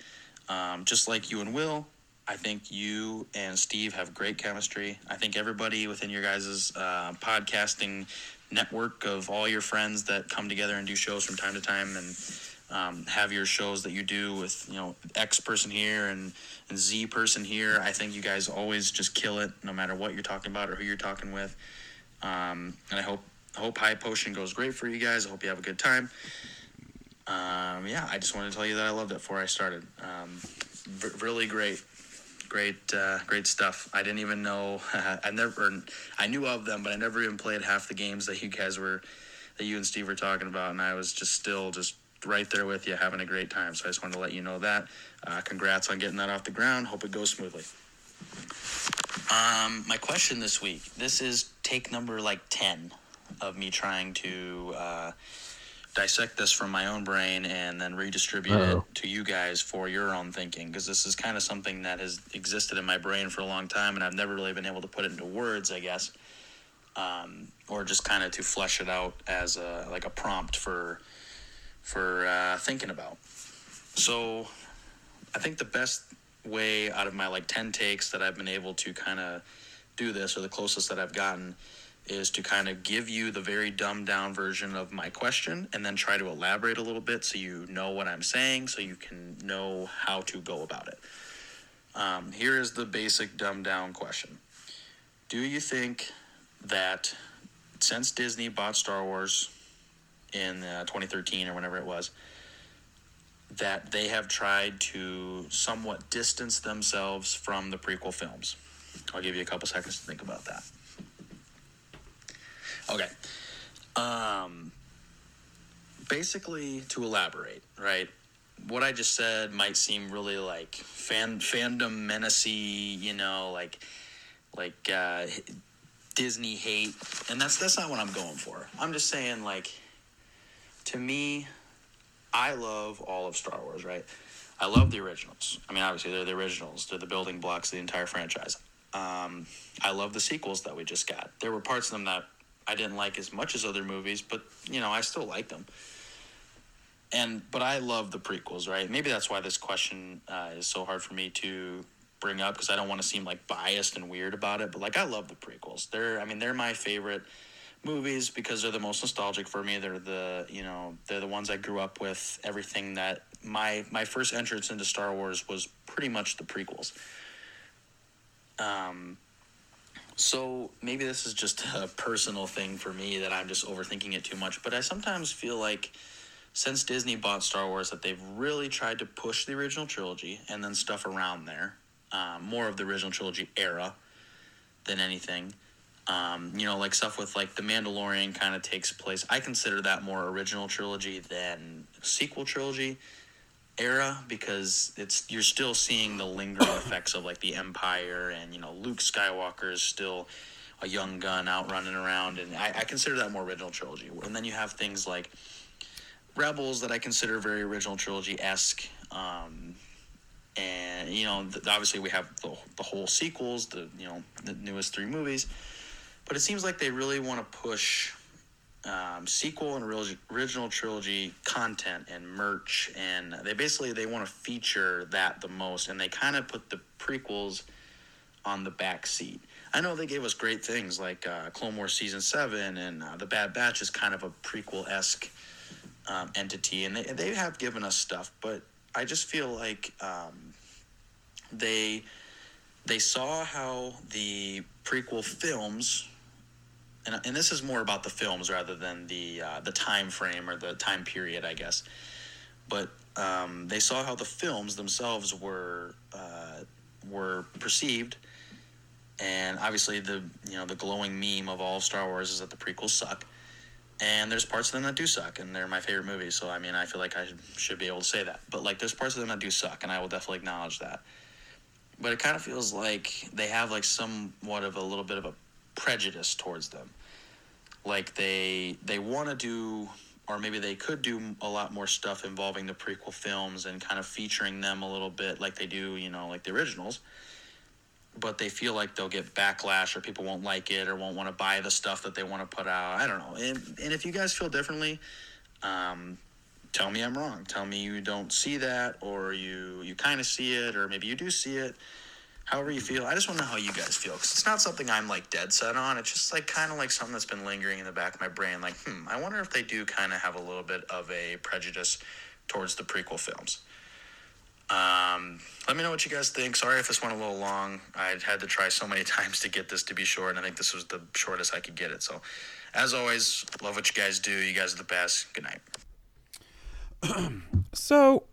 Um, just like you and Will, I think you and Steve have great chemistry. I think everybody within your guys' uh, podcasting network of all your friends that come together and do shows from time to time and um, have your shows that you do with you know X person here and, and Z person here. I think you guys always just kill it, no matter what you're talking about or who you're talking with. Um, and I hope I hope High Potion goes great for you guys. I hope you have a good time. Um, yeah, I just wanted to tell you that I loved it before I started. Um, v- really great, great, uh, great stuff. I didn't even know I never I knew of them, but I never even played half the games that you guys were that you and Steve were talking about, and I was just still just right there with you, having a great time. So I just wanted to let you know that. Uh, congrats on getting that off the ground. Hope it goes smoothly. Um, my question this week. This is take number like ten of me trying to uh, dissect this from my own brain and then redistribute Uh-oh. it to you guys for your own thinking because this is kind of something that has existed in my brain for a long time and I've never really been able to put it into words, I guess, um, or just kind of to flesh it out as a like a prompt for for uh, thinking about. So, I think the best way out of my like 10 takes that I've been able to kind of do this, or the closest that I've gotten, is to kind of give you the very dumbed down version of my question and then try to elaborate a little bit so you know what I'm saying, so you can know how to go about it. Um, here is the basic dumbed down question Do you think that since Disney bought Star Wars in uh, 2013 or whenever it was, that they have tried to somewhat distance themselves from the prequel films. I'll give you a couple seconds to think about that. Okay. Um, basically, to elaborate, right? What I just said might seem really like fan fandom menacey, you know, like like uh, Disney hate, and that's that's not what I'm going for. I'm just saying, like, to me, I love all of Star Wars, right? I love the originals. I mean, obviously, they're the originals. They're the building blocks of the entire franchise. Um, I love the sequels that we just got. There were parts of them that I didn't like as much as other movies, but you know, I still like them. And but I love the prequels, right? Maybe that's why this question uh, is so hard for me to bring up because I don't want to seem like biased and weird about it. But like, I love the prequels. They're, I mean, they're my favorite movies because they're the most nostalgic for me. They're the, you know, they're the ones I grew up with. Everything that my my first entrance into Star Wars was pretty much the prequels. Um, so maybe this is just a personal thing for me that I'm just overthinking it too much. But I sometimes feel like since Disney bought Star Wars, that they've really tried to push the original trilogy and then stuff around there, um, more of the original trilogy era than anything. Um, you know, like stuff with like the Mandalorian kind of takes place. I consider that more original trilogy than sequel trilogy. Era because it's you're still seeing the lingering effects of like the Empire and you know Luke Skywalker is still a young gun out running around and I, I consider that more original trilogy. And then you have things like Rebels that I consider very original trilogy esque. Um, and you know, th- obviously we have the, the whole sequels, the you know the newest three movies, but it seems like they really want to push um, sequel and original trilogy content and merch, and they basically they want to feature that the most, and they kind of put the prequels on the back seat. I know they gave us great things like uh, Clone Wars season seven, and uh, the Bad Batch is kind of a prequel esque um, entity, and they they have given us stuff, but I just feel like um, they they saw how the prequel films and, and this is more about the films rather than the uh, the time frame or the time period, I guess. But um, they saw how the films themselves were uh, were perceived, and obviously the you know the glowing meme of all of Star Wars is that the prequels suck, and there's parts of them that do suck, and they're my favorite movies. So I mean, I feel like I should be able to say that. But like, there's parts of them that do suck, and I will definitely acknowledge that. But it kind of feels like they have like somewhat of a little bit of a prejudice towards them. Like they they want to do or maybe they could do a lot more stuff involving the prequel films and kind of featuring them a little bit like they do, you know, like the originals. But they feel like they'll get backlash or people won't like it or won't want to buy the stuff that they want to put out. I don't know. And, and if you guys feel differently, um, tell me I'm wrong. Tell me you don't see that or you, you kind of see it or maybe you do see it however you feel. I just want to know how you guys feel because it's not something I'm like dead set on. It's just like kind of like something that's been lingering in the back of my brain. Like, hmm, I wonder if they do kind of have a little bit of a prejudice towards the prequel films. Um, let me know what you guys think. Sorry if this went a little long. I had to try so many times to get this to be short, and I think this was the shortest I could get it. So, as always, love what you guys do. You guys are the best. Good night. so,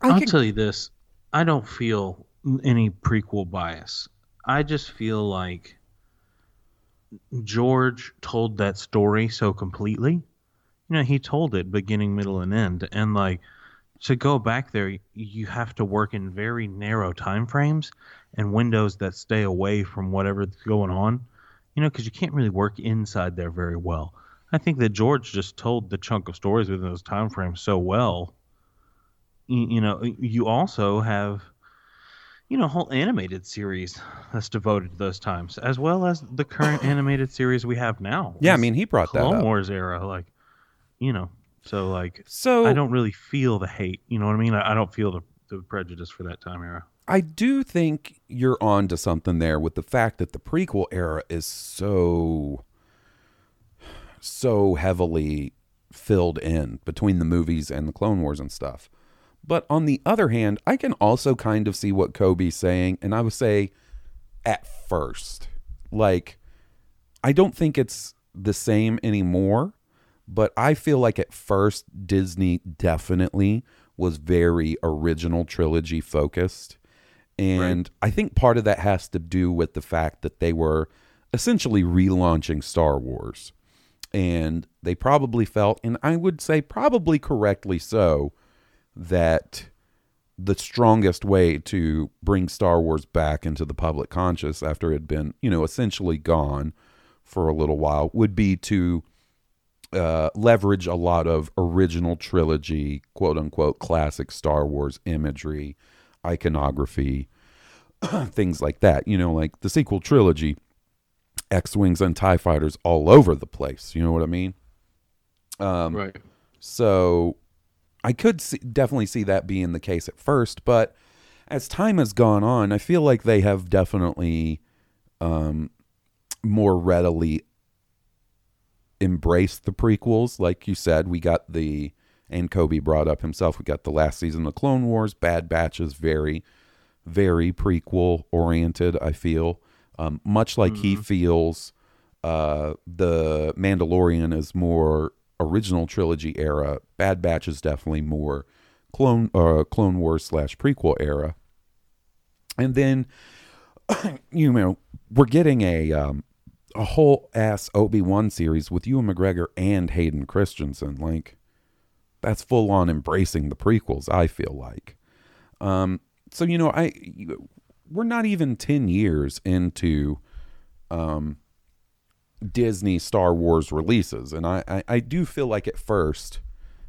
I will tell you this: I don't feel any prequel bias. I just feel like George told that story so completely. You know, he told it beginning, middle, and end, and like to go back there, you have to work in very narrow time frames and windows that stay away from whatever's going on. You know, because you can't really work inside there very well. I think that George just told the chunk of stories within those time frames so well. You, you know, you also have you know, whole animated series that's devoted to those times, as well as the current animated series we have now. Yeah, I mean, he brought Clone that up. Wars era, like, you know, so like, so I don't really feel the hate. You know what I mean? I, I don't feel the, the prejudice for that time era. I do think you're on to something there with the fact that the prequel era is so so heavily filled in between the movies and the Clone Wars and stuff. But on the other hand, I can also kind of see what Kobe's saying, and I would say at first. Like, I don't think it's the same anymore, but I feel like at first Disney definitely was very original trilogy focused. And right. I think part of that has to do with the fact that they were essentially relaunching Star Wars. And they probably felt, and I would say probably correctly so, that the strongest way to bring Star Wars back into the public conscious after it had been, you know, essentially gone for a little while would be to uh, leverage a lot of original trilogy, quote unquote, classic Star Wars imagery, iconography, things like that. You know, like the sequel trilogy, X Wings and TIE fighters all over the place. You know what I mean? Um, right. So I could see, definitely see that being the case at first, but as time has gone on, I feel like they have definitely um, more readily embraced the prequels. Like you said, we got the, and Kobe brought up himself, we got the last season of Clone Wars. Bad Batch is very, very prequel oriented, I feel. Um, much like mm-hmm. he feels uh, the Mandalorian is more original trilogy era. Bad Batch is definitely more Clone uh, Clone Wars slash prequel era. And then, you know, we're getting a um, a whole ass Obi Wan series with Ewan McGregor and Hayden Christensen. Like, that's full on embracing the prequels. I feel like. Um, so you know, I we're not even ten years into um, Disney Star Wars releases, and I, I I do feel like at first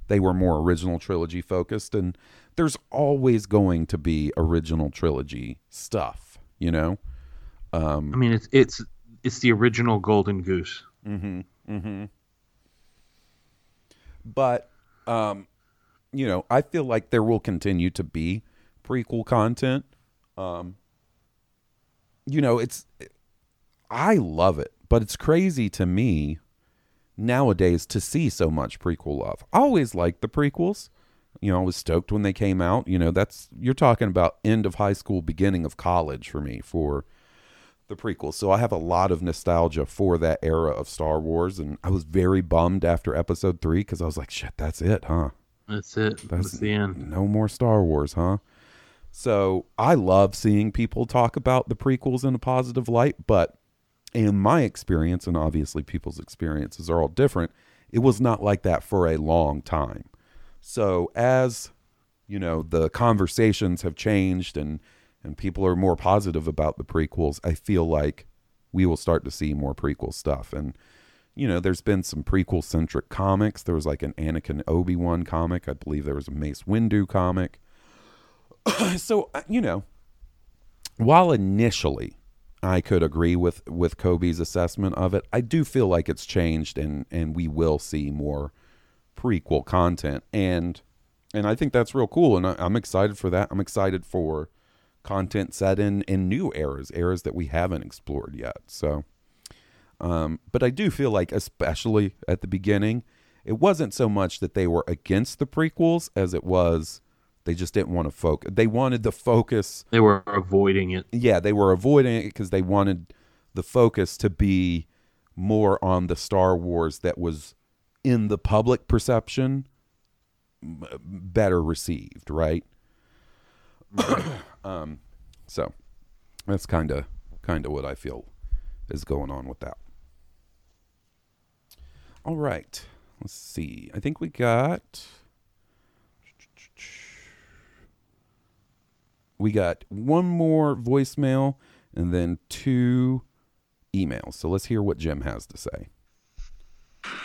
they were more original trilogy focused, and there's always going to be original trilogy stuff, you know. Um, I mean, it's it's it's the original Golden Goose. Mm-hmm. Mm-hmm. But, um, you know, I feel like there will continue to be prequel content. Um, you know, it's I love it, but it's crazy to me nowadays to see so much prequel love. I always liked the prequels. You know, I was stoked when they came out. You know, that's you're talking about end of high school, beginning of college for me for the prequels. So I have a lot of nostalgia for that era of Star Wars, and I was very bummed after Episode Three because I was like, "Shit, that's it, huh? That's it. That's, the end. No more Star Wars, huh?" So I love seeing people talk about the prequels in a positive light, but in my experience, and obviously people's experiences are all different, it was not like that for a long time. So as you know, the conversations have changed and and people are more positive about the prequels, I feel like we will start to see more prequel stuff. And you know, there's been some prequel centric comics. There was like an Anakin Obi Wan comic. I believe there was a Mace Windu comic. so uh, you know, while initially I could agree with with Kobe's assessment of it, I do feel like it's changed, and and we will see more prequel content, and and I think that's real cool, and I, I'm excited for that. I'm excited for content set in in new eras, eras that we haven't explored yet. So, um, but I do feel like, especially at the beginning, it wasn't so much that they were against the prequels as it was they just didn't want to focus. They wanted the focus. They were avoiding it. Yeah, they were avoiding it because they wanted the focus to be more on the Star Wars that was in the public perception better received, right? um, so that's kind of kind of what I feel is going on with that. All right, let's see. I think we got we got one more voicemail and then two emails. So let's hear what Jim has to say.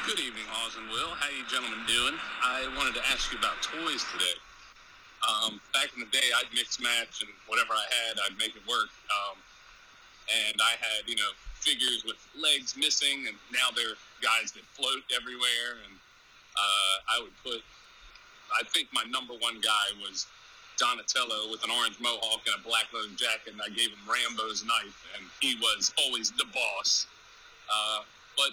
Good evening, Oz and Will. How you gentlemen doing? I wanted to ask you about toys today. Um, back in the day, I'd mix match and whatever I had, I'd make it work. Um, and I had, you know, figures with legs missing, and now they're guys that float everywhere. And uh, I would put, I think my number one guy was Donatello with an orange mohawk and a black leather jacket, and I gave him Rambo's knife, and he was always the boss. Uh, but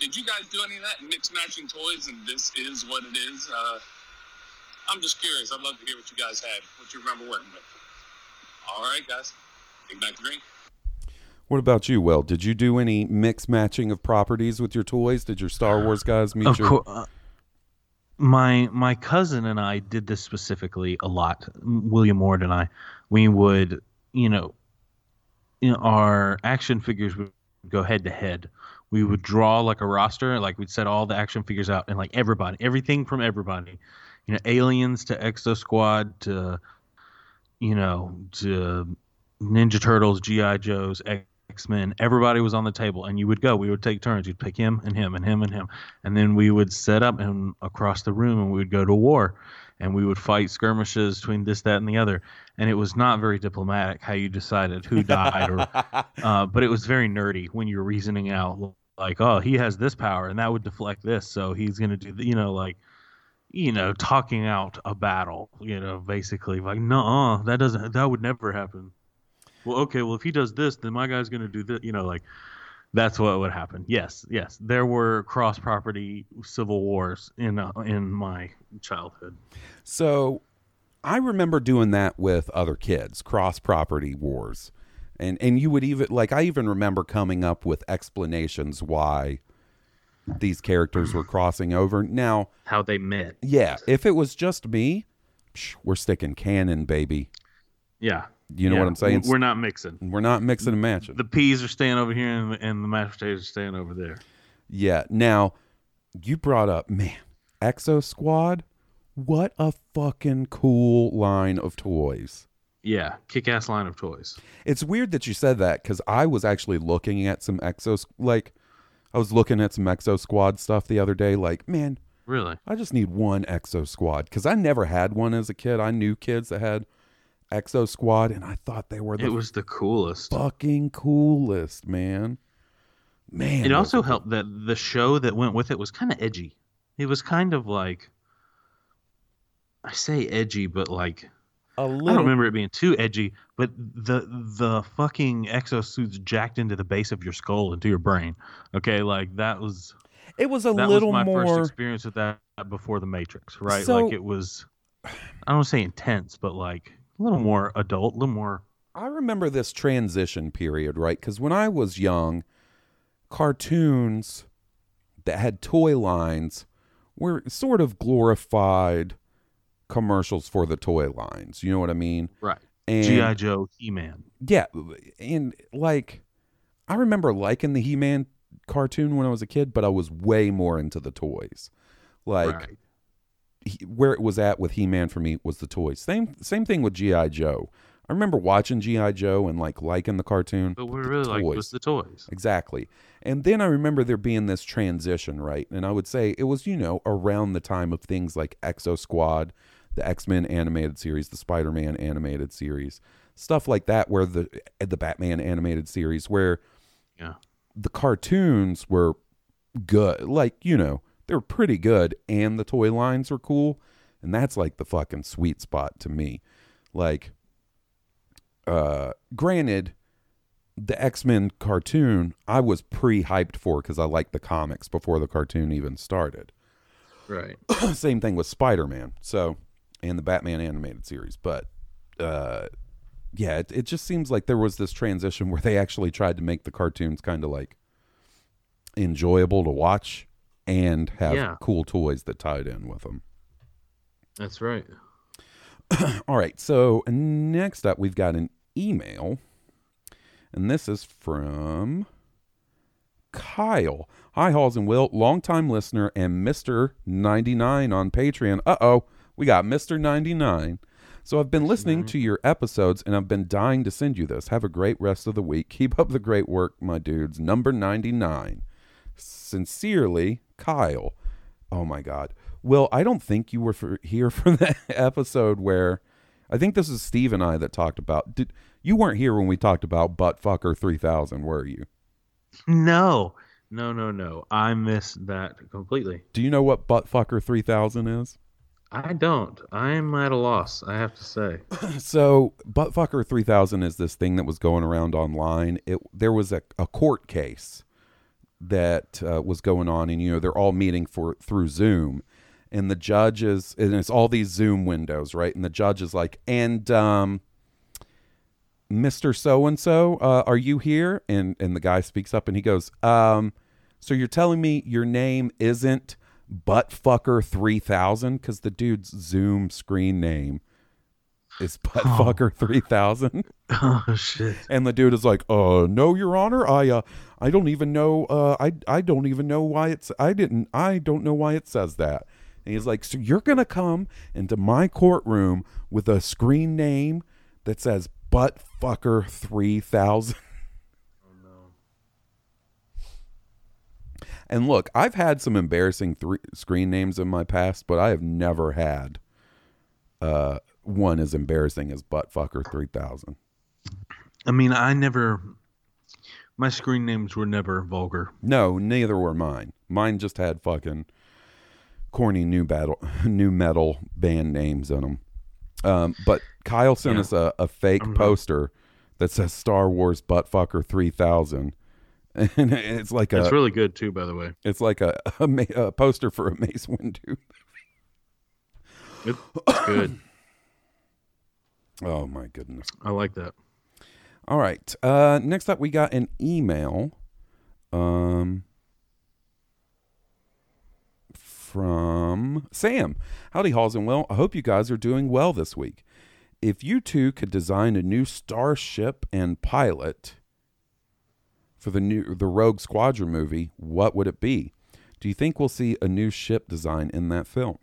did you guys do any of that mix matching toys? And this is what it is. Uh, I'm just curious. I'd love to hear what you guys had, what you remember working with. All right, guys. Ignite the green. What about you, Will? Did you do any mix matching of properties with your toys? Did your Star Wars guys meet Of your? course. My my cousin and I did this specifically a lot. William Ward and I, we would, you know, know, our action figures would go head to head. We would draw like a roster, like we'd set all the action figures out, and like everybody, everything from everybody, you know, aliens to Exo Squad to, you know, to Ninja Turtles, GI Joes, Men. Everybody was on the table, and you would go. We would take turns. You'd pick him and him and him and him, and then we would set up and across the room, and we would go to war, and we would fight skirmishes between this, that, and the other. And it was not very diplomatic how you decided who died, or, uh, but it was very nerdy when you're reasoning out like, oh, he has this power, and that would deflect this, so he's gonna do, the, you know, like you know, talking out a battle, you know, basically like, no, that doesn't, that would never happen. Well, okay, well, if he does this, then my guy's going to do this, you know, like that's what would happen. Yes, yes, there were cross property civil wars in uh, in my childhood. So I remember doing that with other kids, cross property wars. And and you would even like I even remember coming up with explanations why these characters were crossing over. Now, how they met. Yeah, if it was just me, psh, we're sticking canon, baby. Yeah. You know Yeah, what I'm saying? We're not mixing. We're not mixing and matching. The peas are staying over here, and the, and the mashed potatoes are staying over there. Yeah. Now, you brought up, man, Exo Squad. What a fucking cool line of toys. Yeah, kick ass line of toys. It's weird that you said that because I was actually looking at some Exo like I was looking at some Exo Squad stuff the other day. Like, man, Really? I just need one Exo Squad because I never had one as a kid. I knew kids that had Exo Squad, and I thought they were the It was the coolest. fucking coolest, man. Man, It also helped that the show that went with it was kind of edgy. It was kind of like I say edgy, but like a I don't remember it being too edgy, but the the fucking exosuits jacked into the base of your skull into your brain. Okay, like that was It was a that little was my more. first experience with that before the Matrix, right? So- like it was I don't say intense, but like a little more adult, a little more I remember this transition period, right? Because when I was young, cartoons that had toy lines were sort of glorified commercials for the toy lines. You know what I mean? right. And GI Joe, He Man. yeah, and like I remember liking the He-Man cartoon when I was a kid, but I was way more into the toys. Like Right. He, where it was at with He-Man for me was the toys. Same same thing with GI Joe. I remember watching GI Joe and like liking the cartoon. But we really like was the toys. Exactly. And then I remember there being this transition, right? And I would say it was, you know, around the time of things like Exo Squad, the X-Men animated series, the Spider-Man animated series, stuff like that where the the Batman animated series where Yeah. the cartoons were good. Like, you know, they were pretty good and the toy lines were cool, and that's like the fucking sweet spot to me. Like uh granted the X-Men cartoon I was pre-hyped for cuz I liked the comics before the cartoon even started. Right. Same thing with Spider-Man. So, and the Batman animated series, but uh yeah, it, it just seems like there was this transition where they actually tried to make the cartoons kind of like enjoyable to watch and have Yeah. cool toys that tied in with them. That's right. All right, so next up we've got an email, and this is from Kyle. Hi, Hawes and Will, longtime listener and Mister ninety nine on Patreon. Uh oh, we got Mister ninety nine. So I've been listening to your episodes, and I've been dying to send you this. Have a great rest of the week. Keep up the great work, my dudes. Number ninety nine. Sincerely, Kyle. Oh my God. Will, I don't think you were for, here for that episode where I think this is Steve and I that talked about. Did you weren't here when we talked about Buttfucker 3000, were you? No. No, no, no. I missed that completely. Do you know what Buttfucker 3000 is? I don't. I'm at a loss, I have to say. So, Buttfucker 3000 is this thing that was going around online. It there was a, a court case that uh, was going on, and you know they're all meeting for through Zoom, and the judge is, and it's all these Zoom windows, right? And the judge is like, and um, Mister So and So, are you here? And and the guy speaks up, and he goes, um, so you're telling me your name isn't Buttfucker 3000 because the dude's Zoom screen name is Buttfucker 3000. Oh shit. And the dude is like, "Uh, no, Your Honor, I uh, I don't even know. Uh, I I don't even know why it's. I didn't. I don't know why it says that." And he's like, "So you're gonna come into my courtroom with a screen name that says Buttfucker 3000?" And look, I've had some embarrassing three screen names in my past, but I have never had uh, one as embarrassing as Buttfucker 3000. I mean, I never. My screen names were never vulgar. No, neither were mine. Mine just had fucking corny new battle, new metal band names in them. Um, but Kyle sent Yeah. us a, a fake Mhm. poster that says Star Wars Buttfucker 3000. And it's like a It's really good too, by the way. it's like a, a, a poster for a Mace Windu. It's good. Oh my goodness. I like that. All right. Uh, next up, we got an email um, from Sam. Howdy, Hawes and Will. I hope you guys are doing well this week. If you two could design a new starship and pilot for the new the Rogue Squadron movie, what would it be? Do you think we'll see a new ship design in that film?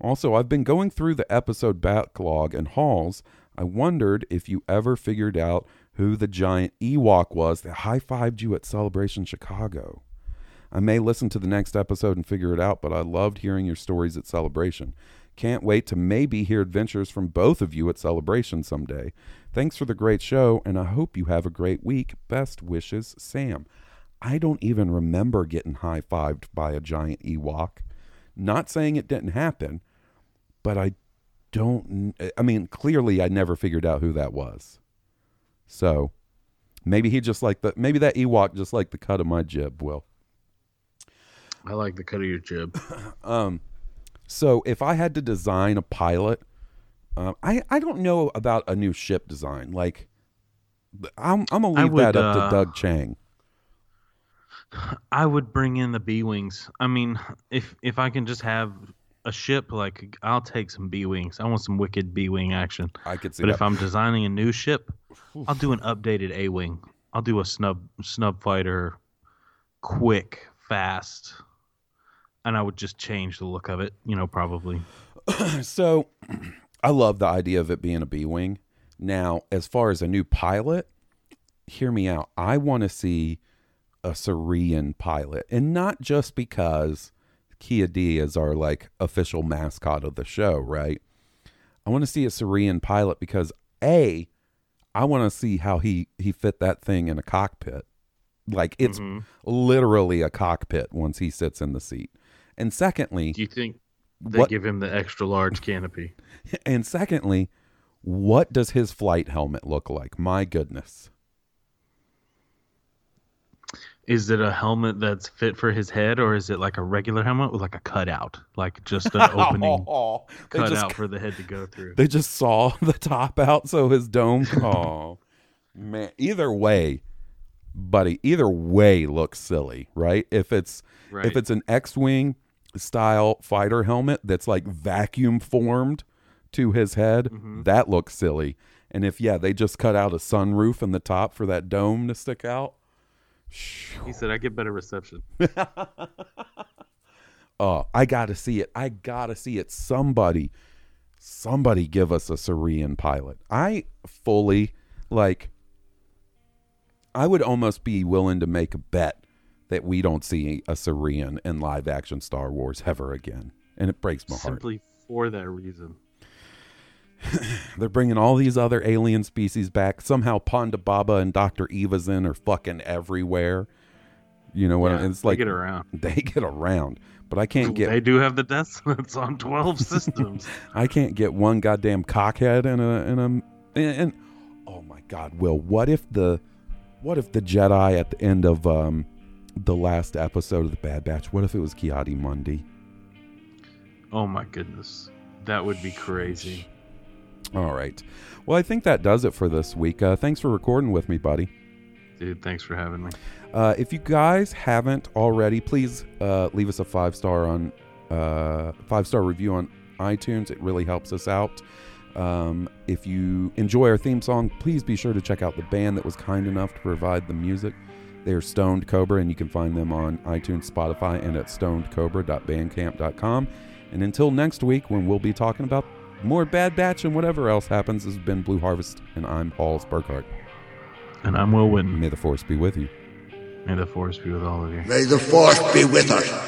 Also, I've been going through the episode backlog and Hawes. I wondered if you ever figured out who the giant Ewok was that high fived you at Celebration Chicago. I may listen to the next episode and figure it out, but I loved hearing your stories at Celebration. Can't wait to maybe hear adventures from both of you at Celebration someday. Thanks for the great show, and I hope you have a great week. Best wishes, Sam. I don't even remember getting high fived by a giant Ewok. Not saying it didn't happen, but I don't. I mean, clearly, I never figured out who that was. So maybe he just like the maybe that Ewok just like the cut of my jib. Will. I like the cut of your jib. um, so if I had to design a pilot, um, I I don't know about a new ship design. Like, I'm I'm gonna leave would, that up uh, to Doug Chiang. I would bring in the B wings. I mean, if if I can just have a ship, like I'll take some B wings. I want some wicked B wing action. I could see But that. if I'm designing a new ship, I'll do an updated A wing. I'll do a snub snub fighter, quick, fast, and I would just change the look of it. You know, probably. so I love the idea of it being a B wing. Now, as far as a new pilot, hear me out. I want to see a Cerean pilot, and not just because Ki-Adi is our like official mascot of the show, right? I want to see a Cerean pilot because a, I want to see how he he fit that thing in a cockpit. Like it's Mhm. literally a cockpit once he sits in the seat. And secondly, Do you think they What- give him the extra large canopy? and secondly, what does his flight helmet look like? My goodness. Is it a helmet that's fit for his head, or is it like a regular helmet with like a cutout, like just an opening Oh, cutout just- for the head to go through? They just saw the top out so his dome oh man. Either way, buddy, either way looks silly, right? If it's if it's an X-wing style fighter helmet that's like vacuum formed to his head, Mm-hmm. that looks silly. And if yeah, they just cut out a sunroof in the top for that dome to stick out, He said, "I get better reception." Oh, I gotta see it. I gotta see it. Somebody, somebody give us a Cerean pilot. I fully like I would almost be willing to make a bet that we don't see a Cerean in live action Star Wars ever again. And it breaks my heart. Simply for that reason. They're bringing all these other alien species back. Somehow Ponda Baba and Dr. Evazan are fucking everywhere. You know what? I Yeah, mean? it's they like get around. They get around. But I can't get They do have the death sentence on twelve systems. I can't get one goddamn cockhead in a in a and, and oh my god, Will, what if the what if the Jedi at the end of um the last episode of the Bad Batch, what if it was Ki-Adi-Mundi? oh my goodness, that would be crazy. All right. Well, I think that does it for this week. Uh, thanks for recording with me, buddy. Dude, thanks for having me. Uh, if you guys haven't already, please uh, leave us a five star on uh, five star review on iTunes. It really helps us out. Um, if you enjoy our theme song, please be sure to check out the band that was kind enough to provide the music. They're Stoned Cobra, and you can find them on iTunes, Spotify, and at stonedcobra.bandcamp.com. And until next week, when we'll be talking about more Bad Batch and whatever else happens, this has been Blue Harvest, and I'm Paul Burkhart. And I'm Will Witten. May the Force be with you. May the force be with all of you. May the force be with us.